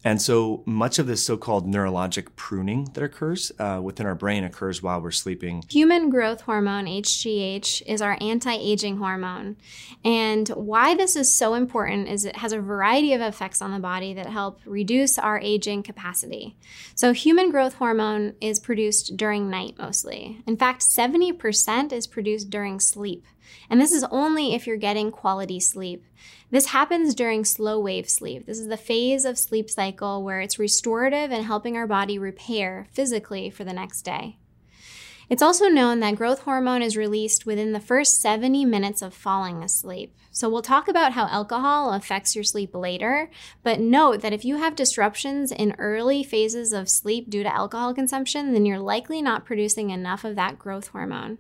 And so much of this so called neurologic pruning that occurs uh, within our brain occurs while we're sleeping. Human growth hormone, HGH, is our anti aging hormone. And why this is so important is it has a variety of effects on the body that help reduce our aging capacity. So, human growth hormone is produced during night mostly. In fact, 70% is produced during sleep. And this is only if you're getting quality sleep. This happens during slow wave sleep. This is the phase of sleep cycle where it's restorative and helping our body repair physically for the next day. It's also known that growth hormone is released within the first 70 minutes of falling asleep. So, we'll talk about how alcohol affects your sleep later, but note that if you have disruptions in early phases of sleep due to alcohol consumption, then you're likely not producing enough of that growth hormone.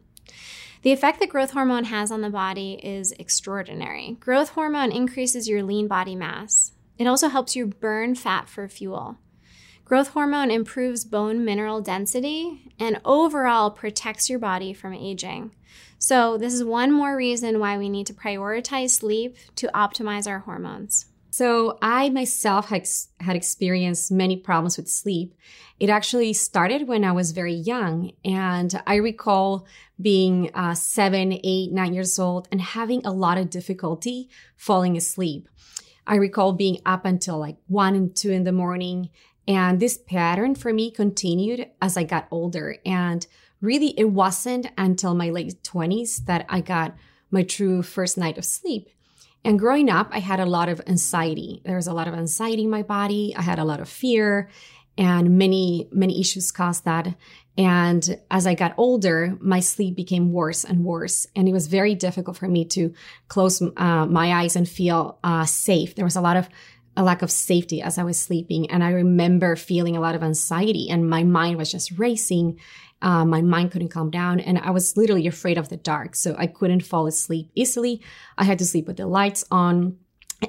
The effect that growth hormone has on the body is extraordinary. Growth hormone increases your lean body mass. It also helps you burn fat for fuel. Growth hormone improves bone mineral density and overall protects your body from aging. So, this is one more reason why we need to prioritize sleep to optimize our hormones. So I myself had, had experienced many problems with sleep. It actually started when I was very young. And I recall being uh, seven, eight, nine years old and having a lot of difficulty falling asleep. I recall being up until like one and two in the morning. And this pattern for me continued as I got older. And really, it wasn't until my late 20s that I got my true first night of sleep. And growing up, I had a lot of anxiety. There was a lot of anxiety in my body. I had a lot of fear and many, many issues caused that. And as I got older, my sleep became worse and worse. And it was very difficult for me to close uh, my eyes and feel uh, safe. There was a lot of a lack of safety as I was sleeping. And I remember feeling a lot of anxiety and my mind was just racing. Uh, my mind couldn't calm down and I was literally afraid of the dark. So I couldn't fall asleep easily. I had to sleep with the lights on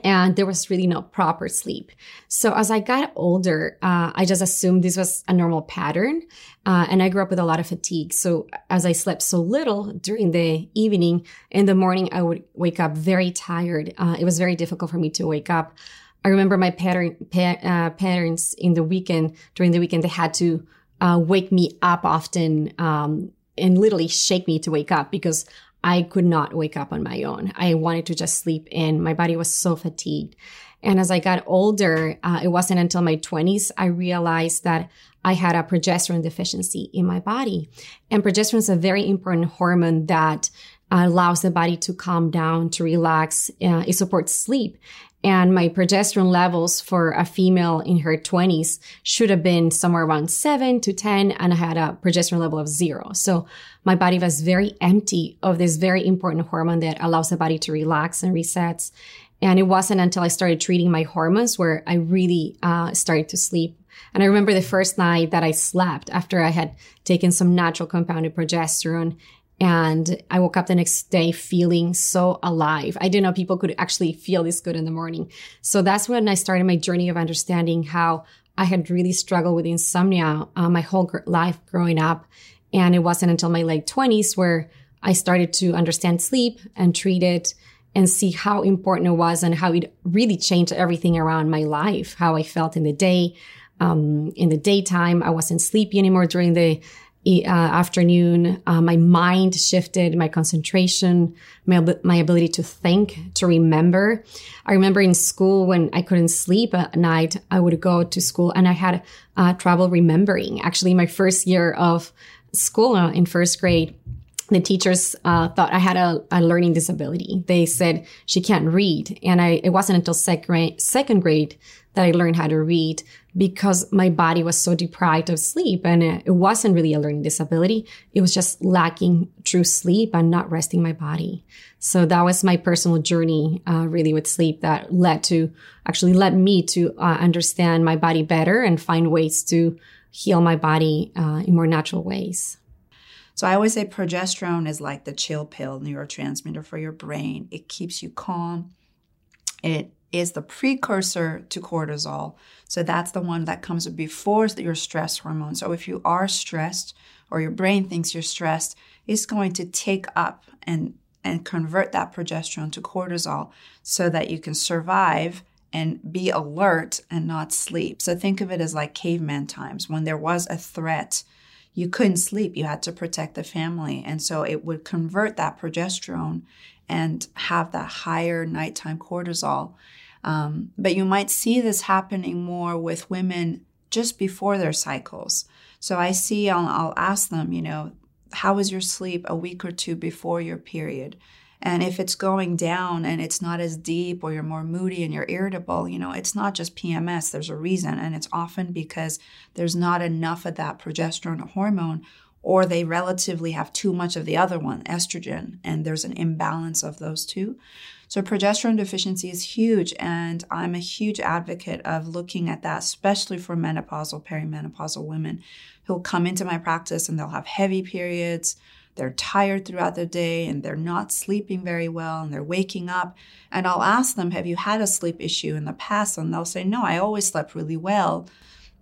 and there was really no proper sleep. So as I got older, uh, I just assumed this was a normal pattern. Uh, and I grew up with a lot of fatigue. So as I slept so little during the evening, in the morning, I would wake up very tired. Uh, it was very difficult for me to wake up. I remember my pattern, pa- uh, parents in the weekend, during the weekend, they had to uh, wake me up often um, and literally shake me to wake up because I could not wake up on my own. I wanted to just sleep in. My body was so fatigued. And as I got older, uh, it wasn't until my 20s I realized that I had a progesterone deficiency in my body. And progesterone is a very important hormone that allows the body to calm down, to relax. Uh, it supports sleep. And my progesterone levels for a female in her 20s should have been somewhere around 7 to 10 and I had a progesterone level of 0. So my body was very empty of this very important hormone that allows the body to relax and resets. And it wasn't until I started treating my hormones where I really uh, started to sleep. And I remember the first night that I slept after I had taken some natural compounded progesterone and I woke up the next day feeling so alive. I didn't know people could actually feel this good in the morning. So that's when I started my journey of understanding how I had really struggled with insomnia uh, my whole gr- life growing up. And it wasn't until my late 20s where I started to understand sleep and treat it and see how important it was and how it really changed everything around my life, how I felt in the day. Um, in the daytime, I wasn't sleepy anymore during the uh, afternoon. Uh, my mind shifted, my concentration, my, my ability to think, to remember. I remember in school when I couldn't sleep at night, I would go to school and I had uh, trouble remembering. Actually, my first year of school uh, in first grade, the teachers uh, thought I had a, a, learning disability. They said she can't read, and I it wasn't until second second grade that I learned how to read because my body was so deprived of sleep, and it, it wasn't really a learning disability. It was just lacking true sleep and not resting my body. So that was my personal journey, uh, really with sleep that led to actually led me to uh, understand my body better and find ways to heal my body uh, in more natural ways. So I always say progesterone is like the chill pill neurotransmitter for your brain. It keeps you calm. It is the precursor to cortisol. So that's the one that comes before your stress hormone. So if you are stressed or your brain thinks you're stressed, it's going to take up and and convert that progesterone to cortisol so that you can survive and be alert and not sleep. So think of it as like caveman times when there was a threat you couldn't sleep. You had to protect the family. And so it would convert that progesterone and have that higher nighttime cortisol. Um, but you might see this happening more with women just before their cycles. So I see, I'll, I'll ask them, you know, how was your sleep a week or two before your period? And if it's going down and it's not as deep or you're more moody and you're irritable, you know, it's not just PMS, there's a reason. And it's often because there's not enough of that progesterone hormone or they relatively have too much of the other one, estrogen, and there's an imbalance of those two. So, progesterone deficiency is huge, and I'm a huge advocate of looking at that, especially for menopausal, perimenopausal women who'll come into my practice and they'll have heavy periods they're tired throughout the day and they're not sleeping very well and they're waking up. And I'll ask them, Have you had a sleep issue in the past? And they'll say, No, I always slept really well.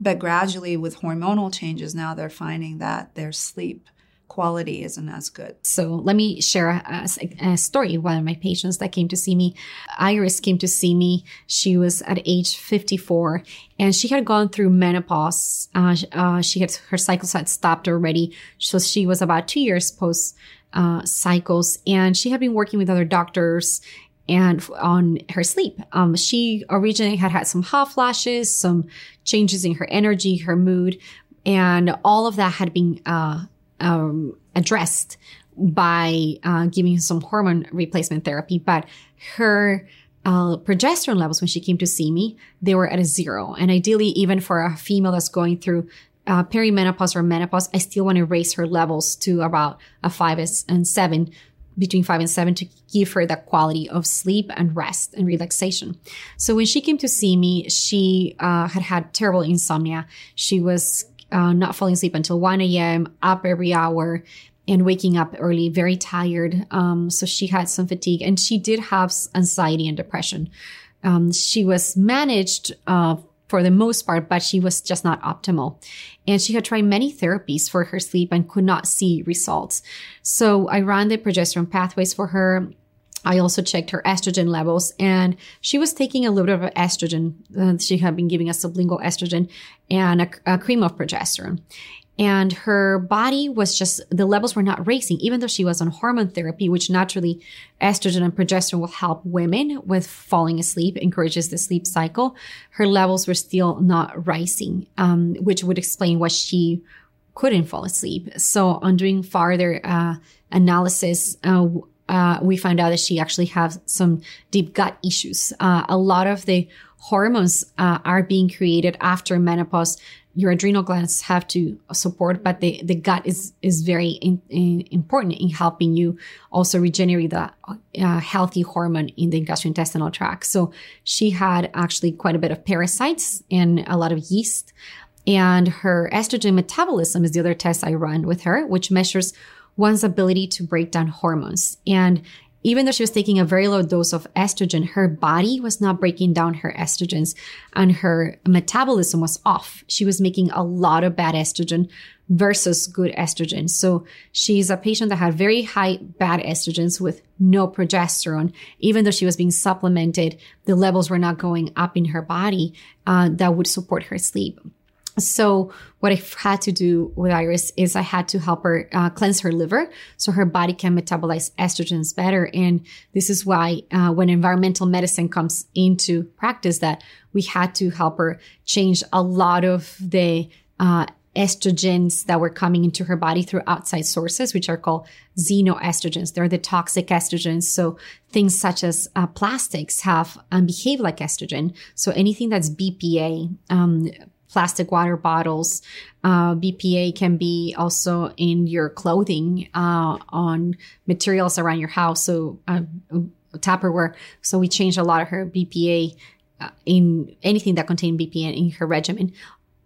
But gradually, with hormonal changes, now they're finding that their sleep quality isn't as good. So let me share a, a, story. One of my patients that came to see me, Iris came to see me. She was at age 54 and she had gone through menopause. Uh, uh, she had, her cycles had stopped already. So she was about two years post uh, cycles and she had been working with other doctors and on her sleep. Um, she originally had had some hot flashes, some changes in her energy, her mood, and all of that had been uh, um, addressed by uh, giving some hormone replacement therapy, but her uh, progesterone levels when she came to see me, they were at a zero. And ideally, even for a female that's going through uh, perimenopause or menopause, I still want to raise her levels to about a five and seven, between five and seven to give her that quality of sleep and rest and relaxation. So when she came to see me, she uh, had had terrible insomnia. She was uh, not falling asleep until 1 a.m., up every hour, and waking up early, very tired. Um, so she had some fatigue and she did have anxiety and depression. Um, she was managed uh, for the most part, but she was just not optimal. And she had tried many therapies for her sleep and could not see results. So I ran the progesterone pathways for her. I also checked her estrogen levels and she was taking a little bit of estrogen. Uh, she had been giving a sublingual estrogen and a, a, cream of progesterone. And her body was just, the levels were not raising, even though she was on hormone therapy, which naturally estrogen and progesterone will help women with falling asleep, encourages the sleep cycle. Her levels were still not rising, um, which would explain why she couldn't fall asleep. So on doing further, uh, analysis, uh, uh, we found out that she actually has some deep gut issues. Uh, a lot of the hormones uh, are being created after menopause. Your adrenal glands have to support, but the, the gut is is very in, in, important in helping you also regenerate the uh, healthy hormone in the gastrointestinal tract. So she had actually quite a bit of parasites and a lot of yeast. And her estrogen metabolism is the other test I run with her, which measures one's ability to break down hormones. And even though she was taking a very low dose of estrogen, her body was not breaking down her estrogens and her metabolism was off. She was making a lot of bad estrogen versus good estrogen. So she's a patient that had very high bad estrogens with no progesterone. Even though she was being supplemented, the levels were not going up in her body uh, that would support her sleep. So what I had to do with Iris is I had to help her uh, cleanse her liver so her body can metabolize estrogens better. And this is why uh, when environmental medicine comes into practice, that we had to help her change a lot of the uh, estrogens that were coming into her body through outside sources, which are called xenoestrogens. They're the toxic estrogens. So things such as uh, plastics have um, behave like estrogen. So anything that's BPA, um, plastic water bottles. Uh, BPA can be also in your clothing, uh, on materials around your house. So, uh, Tupperware. So we changed a lot of her BPA uh, in anything that contained BPA in her regimen.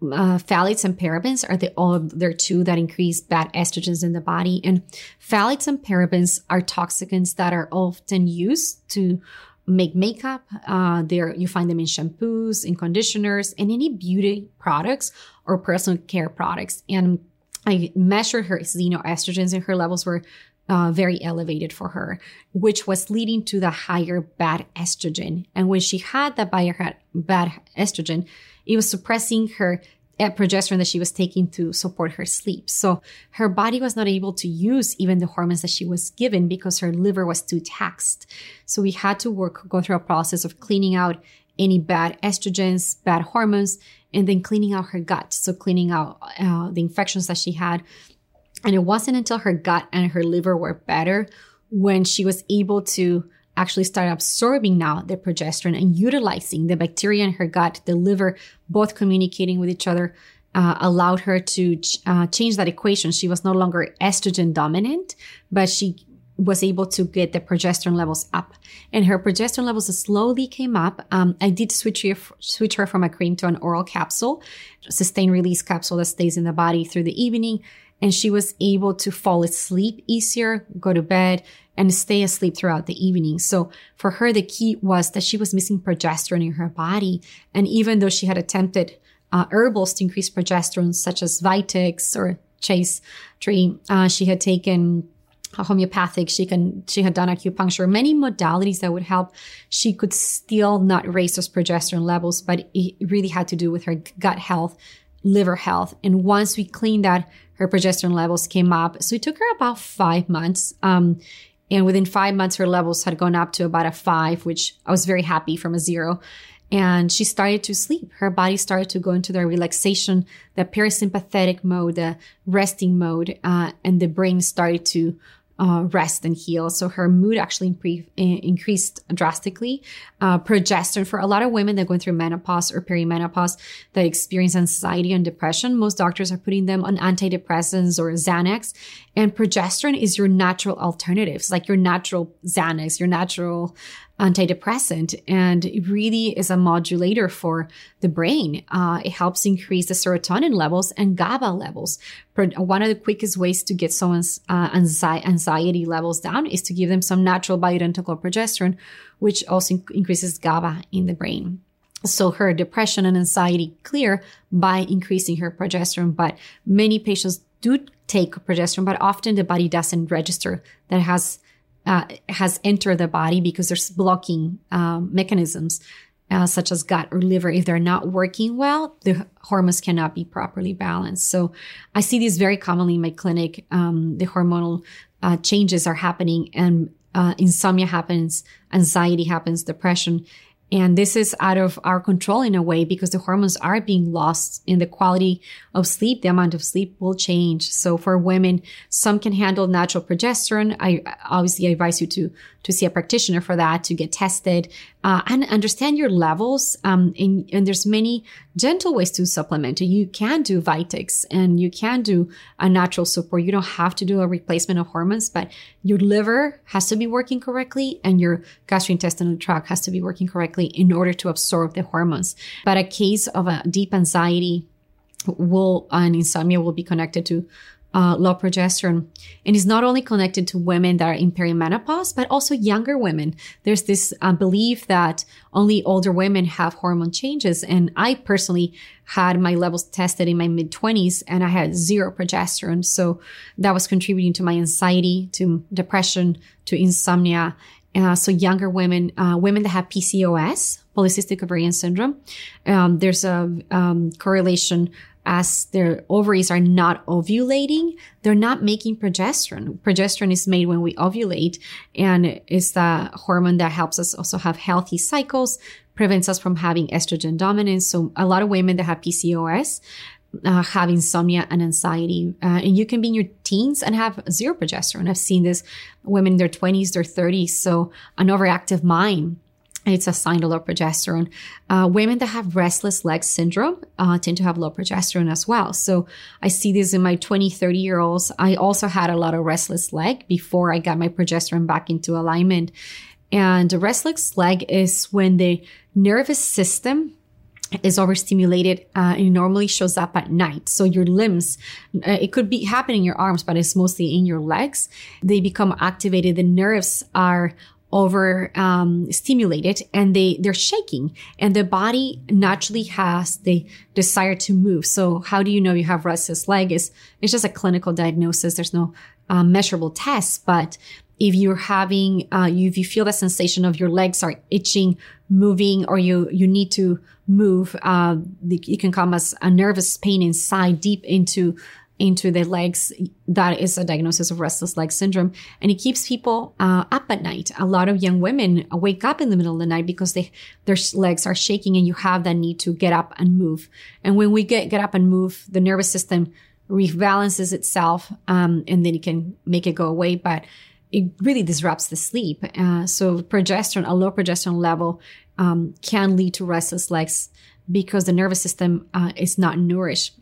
Uh, phthalates and parabens are the other two that increase bad estrogens in the body. And phthalates and parabens are toxicants that are often used to make makeup. Uh, there you find them in shampoos, in conditioners, and any beauty products or personal care products. And I measured her xenoestrogens, and her levels were uh, very elevated for her, which was leading to the higher bad estrogen. And when she had that bad estrogen, it was suppressing her progesterone that she was taking to support her sleep. So her body was not able to use even the hormones that she was given because her liver was too taxed. So we had to work, go through a process of cleaning out any bad estrogens, bad hormones, and then cleaning out her gut. So cleaning out uh, the infections that she had. And it wasn't until her gut and her liver were better when she was able to actually start absorbing now the progesterone and utilizing the bacteria in her gut, the liver, both communicating with each other, uh, allowed her to ch- uh, change that equation. She was no longer estrogen dominant, but she was able to get the progesterone levels up and her progesterone levels slowly came up. Um, I did switch her, switch her from a cream to an oral capsule, sustained release capsule that stays in the body through the evening. And she was able to fall asleep easier, go to bed, and stay asleep throughout the evening. So for her, the key was that she was missing progesterone in her body. And even though she had attempted uh, herbals to increase progesterone, such as Vitex or Chaste Tree, uh, she had taken homeopathic, she can, she had done acupuncture, many modalities that would help. She could still not raise those progesterone levels, but it really had to do with her gut health, liver health. And once we cleaned that, her progesterone levels came up. So it took her about five months. Um, and within five months, her levels had gone up to about a five, which I was very happy from a zero. And she started to sleep. Her body started to go into the relaxation, the parasympathetic mode, the resting mode, uh, and the brain started to uh, rest and heal. So her mood actually impre- increased drastically. Uh, progesterone for a lot of women that going through menopause or perimenopause that experience anxiety and depression, most doctors are putting them on antidepressants or Xanax. And progesterone is your natural alternatives, like your natural Xanax, your natural antidepressant and it really is a modulator for the brain. Uh, it helps increase the serotonin levels and GABA levels. One of the quickest ways to get someone's uh, anxiety levels down is to give them some natural bioidentical progesterone, which also increases GABA in the brain. So her depression and anxiety clear by increasing her progesterone. But many patients do take progesterone, but often the body doesn't register that has uh, has entered the body because there's blocking um, mechanisms uh, such as gut or liver. If they're not working well, the hormones cannot be properly balanced. So I see this very commonly in my clinic. Um, the hormonal uh, changes are happening and uh, insomnia happens, anxiety happens, depression. And this is out of our control in a way because the hormones are being lost in the quality of sleep. The amount of sleep will change. So for women, some can handle natural progesterone. I obviously advise you to, to see a practitioner for that, to get tested, uh, and understand your levels. Um, and, and there's many gentle ways to supplement. You can do Vitex and you can do a natural support. You don't have to do a replacement of hormones, but your liver has to be working correctly and your gastrointestinal tract has to be working correctly in order to absorb the hormones. But a case of a deep anxiety will and insomnia will be connected to uh, low progesterone. And it's not only connected to women that are in perimenopause, but also younger women. There's this uh, belief that only older women have hormone changes. And I personally had my levels tested in my mid 20s and I had zero progesterone. So that was contributing to my anxiety, to depression, to insomnia. Uh, so younger women, uh, women that have PCOS, polycystic ovarian syndrome, um, there's a um, correlation as their ovaries are not ovulating, they're not making progesterone. Progesterone is made when we ovulate and is the hormone that helps us also have healthy cycles, prevents us from having estrogen dominance. So a lot of women that have PCOS uh, have insomnia and anxiety. Uh, and you can be in your teens and have zero progesterone. I've seen this women in their 20s, their 30s. So an overactive mind it's a sign of low progesterone. Uh, women that have restless leg syndrome uh, tend to have low progesterone as well. So I see this in my 20, 30 year olds. I also had a lot of restless leg before I got my progesterone back into alignment. And restless leg is when the nervous system is overstimulated uh, and normally shows up at night. So your limbs, uh, it could be happening in your arms, but it's mostly in your legs. They become activated. The nerves are over um, stimulated and they they're shaking and the body naturally has the desire to move. So how do you know you have restless leg is it's just a clinical diagnosis. There's no uh, measurable test but if you're having uh, if you feel the sensation of your legs are itching moving or you you need to move uh, it can come as a nervous pain inside deep into into the legs. That is a diagnosis of restless leg syndrome. And it keeps people uh, up at night. A lot of young women wake up in the middle of the night because they, their legs are shaking and you have that need to get up and move. And when we get, get up and move, the nervous system rebalances itself, um, and then it can make it go away. But it really disrupts the sleep. Uh, so progesterone, a low progesterone level, um, can lead to restless legs because the nervous system uh, is not nourished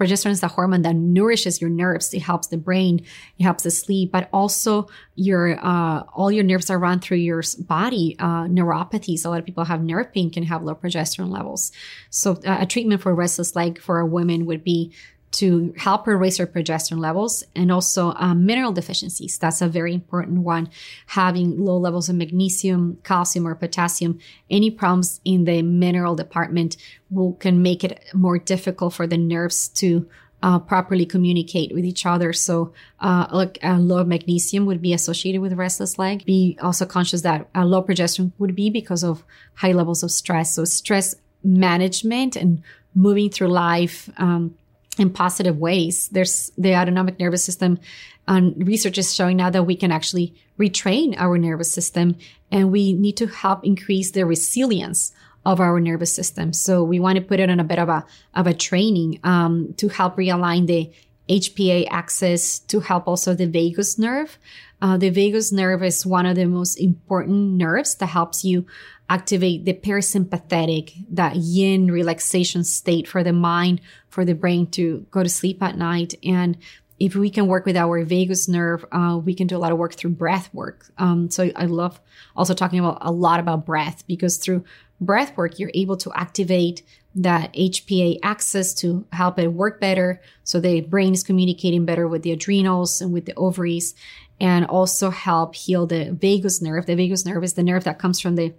progesterone is the hormone that nourishes your nerves. It helps the brain, it helps the sleep, but also your uh, all your nerves are run through your body. Uh, neuropathies. A lot of people have nerve pain can have low progesterone levels. So uh, a treatment for restless leg for a woman would be to help her raise her progesterone levels and also um, mineral deficiencies. That's a very important one. Having low levels of magnesium, calcium, or potassium, any problems in the mineral department will can make it more difficult for the nerves to uh, properly communicate with each other. So, uh, like uh, low magnesium would be associated with restless leg. Be also conscious that uh, low progesterone would be because of high levels of stress. So, stress management and moving through life um, in positive ways. There's the autonomic nervous system. And research is showing now that we can actually retrain our nervous system and we need to help increase the resilience of our nervous system. So we want to put it on a bit of a, of a training, um, to help realign the HPA axis to help also the vagus nerve. Uh, the vagus nerve is one of the most important nerves that helps you activate the parasympathetic, that yin relaxation state for the mind, for the brain to go to sleep at night. And if we can work with our vagus nerve, uh, we can do a lot of work through breath work. Um, so I love also talking about a lot about breath because through breath work, you're able to activate that HPA axis to help it work better. So the brain is communicating better with the adrenals and with the ovaries and also help heal the vagus nerve. The vagus nerve is the nerve that comes from the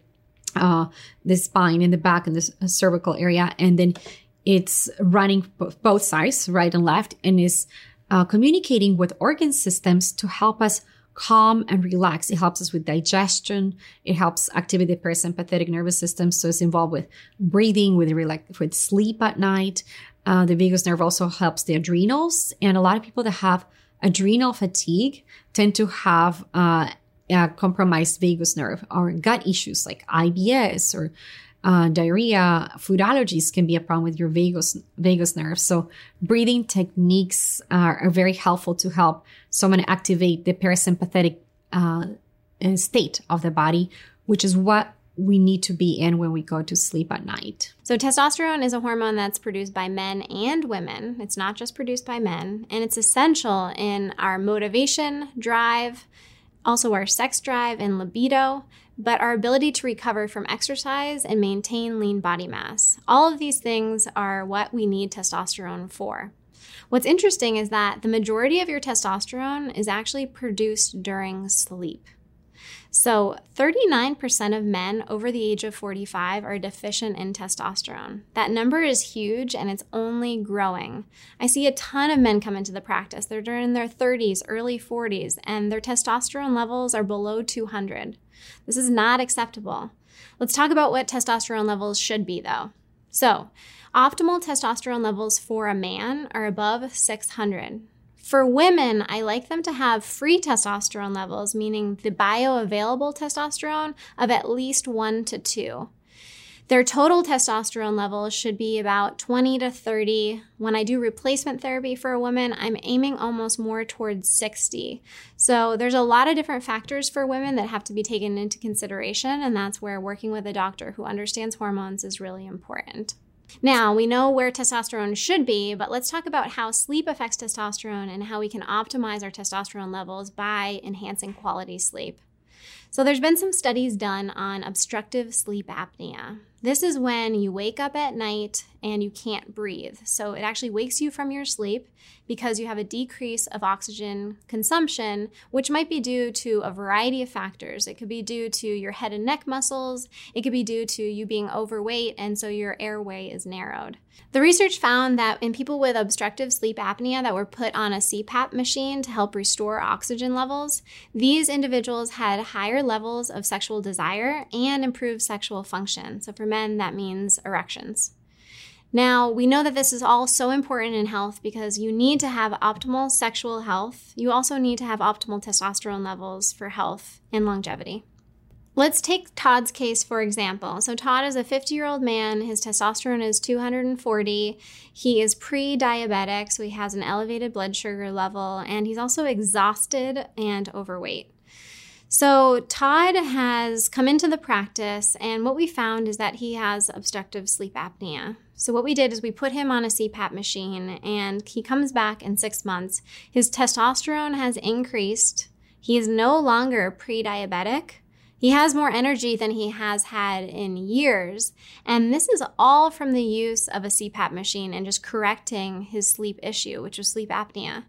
uh, the spine in the back and the cervical area. And then it's running both sides, right and left, and is uh, communicating with organ systems to help us calm and relax. It helps us with digestion. It helps activate the parasympathetic nervous system. So it's involved with breathing, with relax, with sleep at night. Uh, the vagus nerve also helps the adrenals. And a lot of people that have adrenal fatigue tend to have uh, uh, compromised vagus nerve or gut issues like IBS or uh, diarrhea, food allergies can be a problem with your vagus vagus nerve. So breathing techniques are, are very helpful to help someone activate the parasympathetic uh, state of the body, which is what we need to be in when we go to sleep at night. So, testosterone is a hormone that's produced by men and women. It's not just produced by men, and it's essential in our motivation, drive, also our sex drive and libido, but our ability to recover from exercise and maintain lean body mass. All of these things are what we need testosterone for. What's interesting is that the majority of your testosterone is actually produced during sleep. So, 39% of men over the age of 45 are deficient in testosterone. That number is huge and it's only growing. I see a ton of men come into the practice. They're in their 30s, early 40s, and their testosterone levels are below 200. This is not acceptable. Let's talk about what testosterone levels should be, though. So, optimal testosterone levels for a man are above 600. For women, I like them to have free testosterone levels, meaning the bioavailable testosterone of at least one to two. Their total testosterone levels should be about 20 to 30. When I do replacement therapy for a woman, I'm aiming almost more towards 60. So there's a lot of different factors for women that have to be taken into consideration, and that's where working with a doctor who understands hormones is really important. Now, we know where testosterone should be, but let's talk about how sleep affects testosterone and how we can optimize our testosterone levels by enhancing quality sleep. So, there's been some studies done on obstructive sleep apnea. This is when you wake up at night and you can't breathe. So it actually wakes you from your sleep because you have a decrease of oxygen consumption, which might be due to a variety of factors. It could be due to your head and neck muscles, it could be due to you being overweight, and so your airway is narrowed. The research found that in people with obstructive sleep apnea that were put on a CPAP machine to help restore oxygen levels, these individuals had higher levels of sexual desire and improved sexual function. So for men, that means erections. Now, we know that this is all so important in health because you need to have optimal sexual health. You also need to have optimal testosterone levels for health and longevity. Let's take Todd's case for example. So, Todd is a 50 year old man. His testosterone is 240. He is pre diabetic, so he has an elevated blood sugar level, and he's also exhausted and overweight. So, Todd has come into the practice, and what we found is that he has obstructive sleep apnea. So, what we did is we put him on a CPAP machine, and he comes back in six months. His testosterone has increased. He is no longer pre diabetic. He has more energy than he has had in years. And this is all from the use of a CPAP machine and just correcting his sleep issue, which was sleep apnea.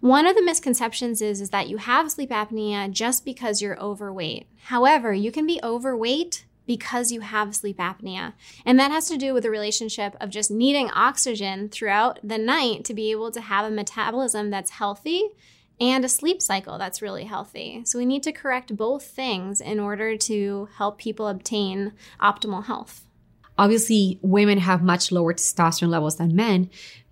One of the misconceptions is, is that you have sleep apnea just because you're overweight. However, you can be overweight because you have sleep apnea. And that has to do with the relationship of just needing oxygen throughout the night to be able to have a metabolism that's healthy and a sleep cycle that's really healthy. So we need to correct both things in order to help people obtain optimal health. Obviously, women have much lower testosterone levels than men,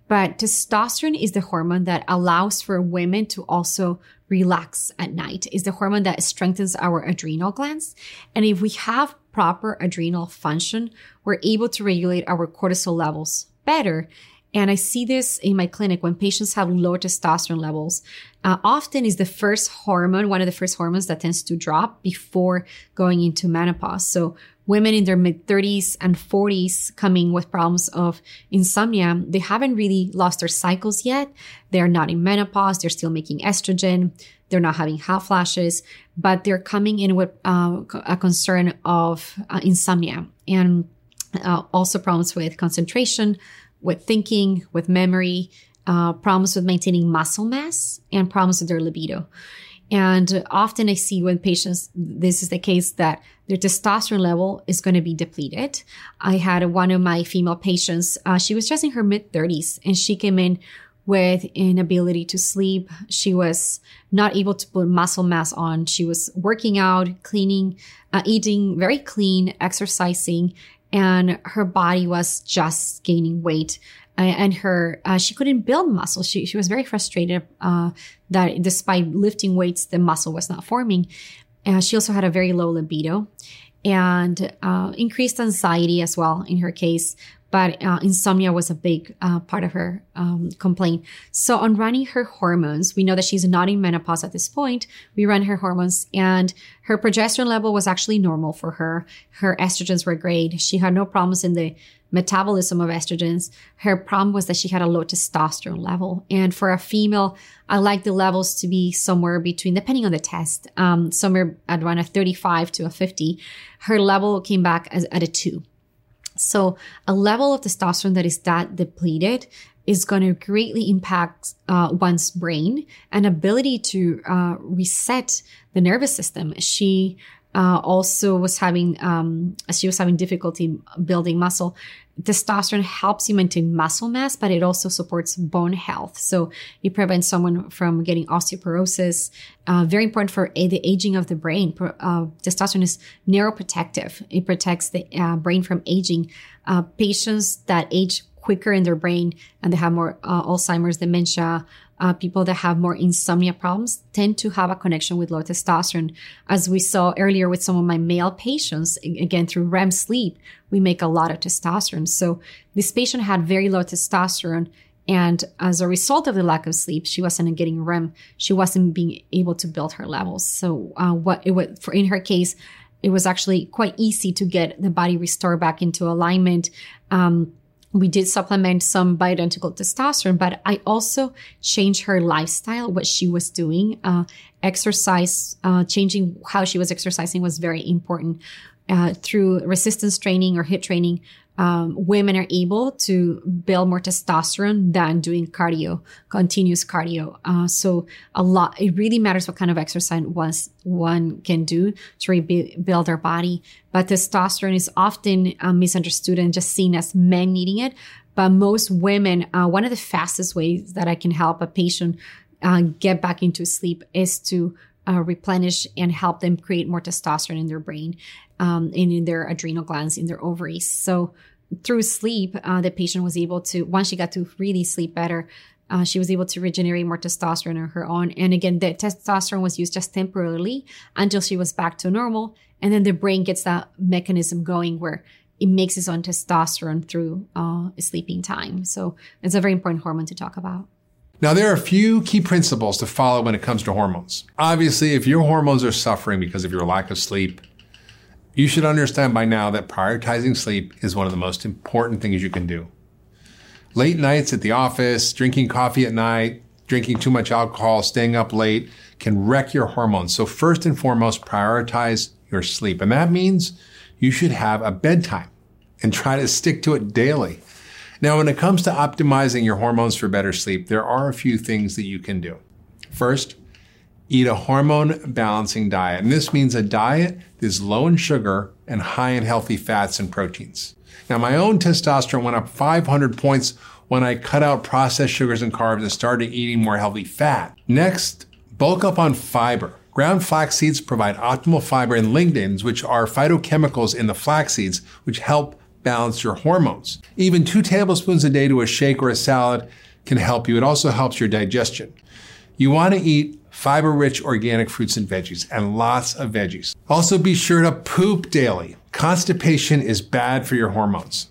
but testosterone is the hormone that allows for women to also relax at night. Is the hormone that strengthens our adrenal glands. And if we have proper adrenal function, we're able to regulate our cortisol levels better. And I see this in my clinic when patients have low testosterone levels. Uh, often is the first hormone, one of the first hormones that tends to drop before going into menopause. So women in their mid 30s and 40s coming with problems of insomnia, they haven't really lost their cycles yet. They're not in menopause. They're still making estrogen. They're not having hot flashes, but they're coming in with uh, a concern of uh, insomnia and uh, also problems with concentration, with thinking, with memory, uh, problems with maintaining muscle mass, and problems with their libido. And often I see when patients, this is the case that their testosterone level is going to be depleted. I had one of my female patients, uh, she was just in her mid 30s and she came in with inability to sleep. She was not able to put muscle mass on. She was working out, cleaning, uh, eating very clean, exercising, and her body was just gaining weight and her uh, she couldn't build muscle she, she was very frustrated uh, that despite lifting weights the muscle was not forming Uh, she also had a very low libido and uh, increased anxiety as well in her case. But uh, insomnia was a big uh, part of her um, complaint. So, on running her hormones, we know that she's not in menopause at this point. We ran her hormones, and her progesterone level was actually normal for her. Her estrogens were great. She had no problems in the metabolism of estrogens. Her problem was that she had a low testosterone level. And for a female, I like the levels to be somewhere between, depending on the test, um, somewhere at around a 35 to a 50. Her level came back as, at a two. So a level of testosterone that is that depleted is going to greatly impact uh, one's brain and ability to uh, reset the nervous system. She uh, also was having um, she was having difficulty building muscle testosterone helps you maintain muscle mass but it also supports bone health. So it prevents someone from getting osteoporosis. Uh, very important for a, the aging of the brain. Uh, testosterone is neuroprotective. It protects the uh, brain from aging. Uh, patients that age quicker in their brain and they have more uh, alzheimer's dementia uh, people that have more insomnia problems tend to have a connection with low testosterone. As we saw earlier with some of my male patients, again, through REM sleep, we make a lot of testosterone. So this patient had very low testosterone. And as a result of the lack of sleep, she wasn't getting REM. She wasn't being able to build her levels. So, uh, what it was for in her case, it was actually quite easy to get the body restored back into alignment. Um, we did supplement some bioidentical testosterone, but I also changed her lifestyle, what she was doing. Uh, exercise, uh, changing how she was exercising was very important. Uh, through resistance training or HIIT training, um, women are able to build more testosterone than doing cardio, continuous cardio. Uh, so a lot, it really matters what kind of exercise was one can do to rebuild their body. But testosterone is often uh, misunderstood and just seen as men needing it. But most women, uh, one of the fastest ways that I can help a patient uh, get back into sleep is to uh, replenish and help them create more testosterone in their brain, um, in their adrenal glands, in their ovaries. So through sleep, uh, the patient was able to, once she got to really sleep better, uh, she was able to regenerate more testosterone on her own. And again, the testosterone was used just temporarily until she was back to normal. And then the brain gets that mechanism going where it makes its own testosterone through uh, sleeping time. So it's a very important hormone to talk about. Now, there are a few key principles to follow when it comes to hormones. Obviously, if your hormones are suffering because of your lack of sleep, you should understand by now that prioritizing sleep is one of the most important things you can do. Late nights at the office, drinking coffee at night, drinking too much alcohol, staying up late can wreck your hormones. So first and foremost, prioritize your sleep. And that means you should have a bedtime and try to stick to it daily. Now, when it comes to optimizing your hormones for better sleep, there are a few things that you can do. First, eat a hormone balancing diet. And this means a diet that is low in sugar and high in healthy fats and proteins. Now, my own testosterone went up 500 points when I cut out processed sugars and carbs and started eating more healthy fat. Next, bulk up on fiber. Ground flax seeds provide optimal fiber and lignans, which are phytochemicals in the flax seeds, which help balance your hormones. Even two tablespoons a day to a shake or a salad can help you. It also helps your digestion. You want to eat fiber rich organic fruits and veggies and lots of veggies. Also be sure to poop daily. Constipation is bad for your hormones.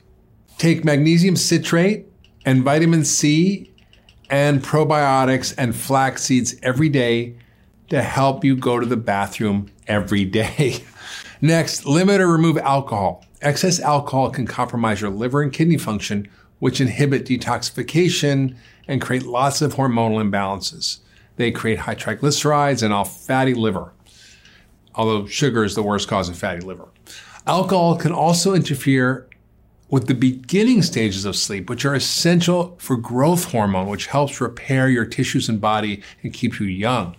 Take magnesium citrate and vitamin C and probiotics and flax seeds every day to help you go to the bathroom every day. Next, limit or remove alcohol. Excess alcohol can compromise your liver and kidney function, which inhibit detoxification and create lots of hormonal imbalances. They create high triglycerides and all fatty liver, although sugar is the worst cause of fatty liver. Alcohol can also interfere with the beginning stages of sleep, which are essential for growth hormone, which helps repair your tissues and body and keep you young.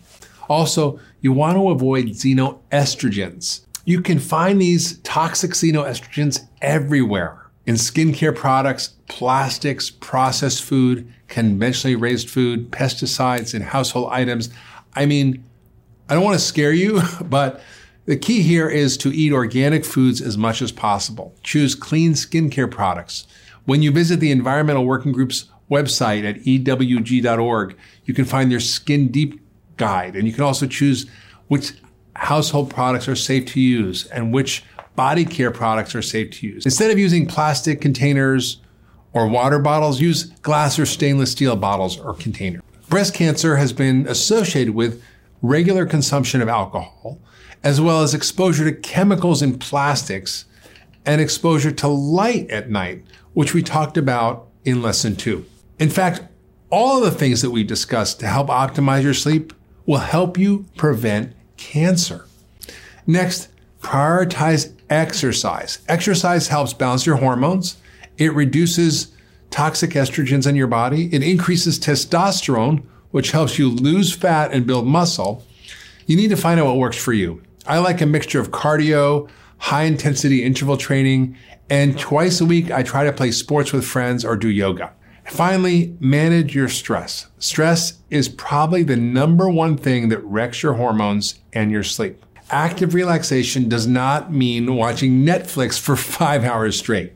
Also, you want to avoid xenoestrogens. You can find these toxic xenoestrogens everywhere in skincare products, plastics, processed food, conventionally raised food, pesticides, and household items. I mean, I don't want to scare you, but the key here is to eat organic foods as much as possible. Choose clean skincare products. When you visit the Environmental Working Group's website at ewg.org, you can find their Skin Deep guide, and you can also choose which household products are safe to use and which body care products are safe to use. Instead of using plastic containers or water bottles, use glass or stainless steel bottles or containers. Breast cancer has been associated with regular consumption of alcohol, as well as exposure to chemicals in plastics and exposure to light at night, which we talked about in lesson two. In fact, all of the things that we discussed to help optimize your sleep will help you prevent cancer. Next, prioritize exercise. Exercise helps balance your hormones. It reduces toxic estrogens in your body. It increases testosterone, which helps you lose fat and build muscle. You need to find out what works for you. I like a mixture of cardio, high intensity interval training, and twice a week I try to play sports with friends or do yoga. Finally, manage your stress. Stress is probably the number one thing that wrecks your hormones and your sleep. Active relaxation does not mean watching Netflix for five hours straight.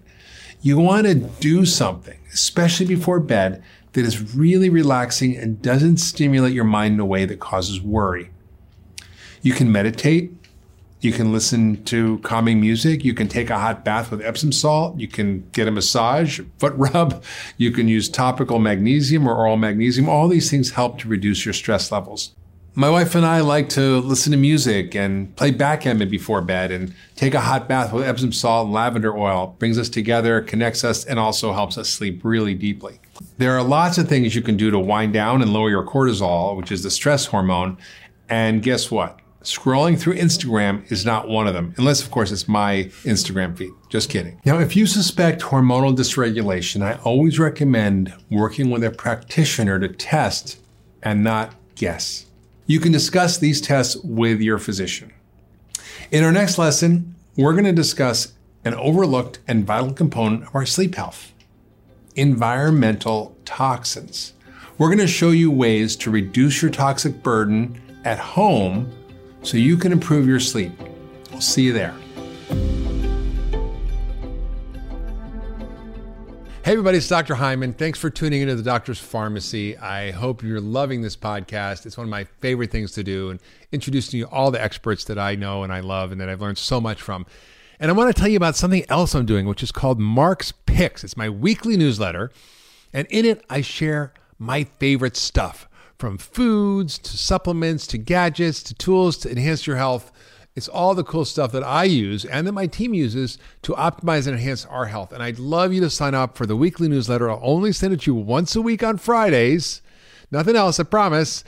You want to do something, especially before bed, that is really relaxing and doesn't stimulate your mind in a way that causes worry. You can meditate, you can listen to calming music. You can take a hot bath with Epsom salt. You can get a massage, foot rub. You can use topical magnesium or oral magnesium. All these things help to reduce your stress levels. My wife and I like to listen to music and play backgammon before bed and take a hot bath with Epsom salt and lavender oil. Brings us together, connects us, and also helps us sleep really deeply. There are lots of things you can do to wind down and lower your cortisol, which is the stress hormone. And guess what? Scrolling through Instagram is not one of them, unless, of course, it's my Instagram feed. Just kidding. Now, if you suspect hormonal dysregulation, I always recommend working with a practitioner to test and not guess. You can discuss these tests with your physician. In our next lesson, we're going to discuss an overlooked and vital component of our sleep health environmental toxins. We're going to show you ways to reduce your toxic burden at home so you can improve your sleep. We'll see you there. Hey, everybody, it's Dr. Hyman. Thanks for tuning into the Doctor's Farmacy. I hope you're loving this podcast. It's one of my favorite things to do and introducing you all the experts that I know and I love and that I've learned so much from. And I want to tell you about something else I'm doing, which is called Mark's Picks. It's my weekly newsletter. And in it, I share my favorite stuff from foods to supplements to gadgets to tools to enhance your health. It's all the cool stuff that I use and that my team uses to optimize and enhance our health. And I'd love you to sign up for the weekly newsletter. I'll only send it to you once a week on Fridays. Nothing else, I promise.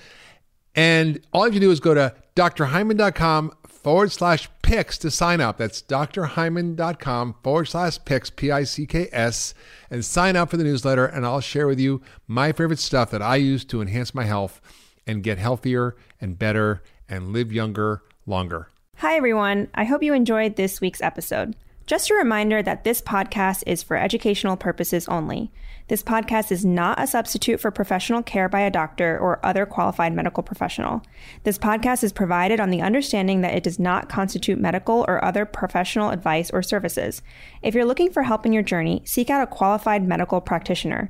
And all you have to do is go to drhyman.com forward slash picks to sign up. That's drhyman.com forward slash picks, P I C K S, and sign up for the newsletter. And I'll share with you my favorite stuff that I use to enhance my health and get healthier and better and live younger longer. Hi, everyone. I hope you enjoyed this week's episode. Just a reminder that this podcast is for educational purposes only. This podcast is not a substitute for professional care by a doctor or other qualified medical professional. This podcast is provided on the understanding that it does not constitute medical or other professional advice or services. If you're looking for help in your journey, seek out a qualified medical practitioner.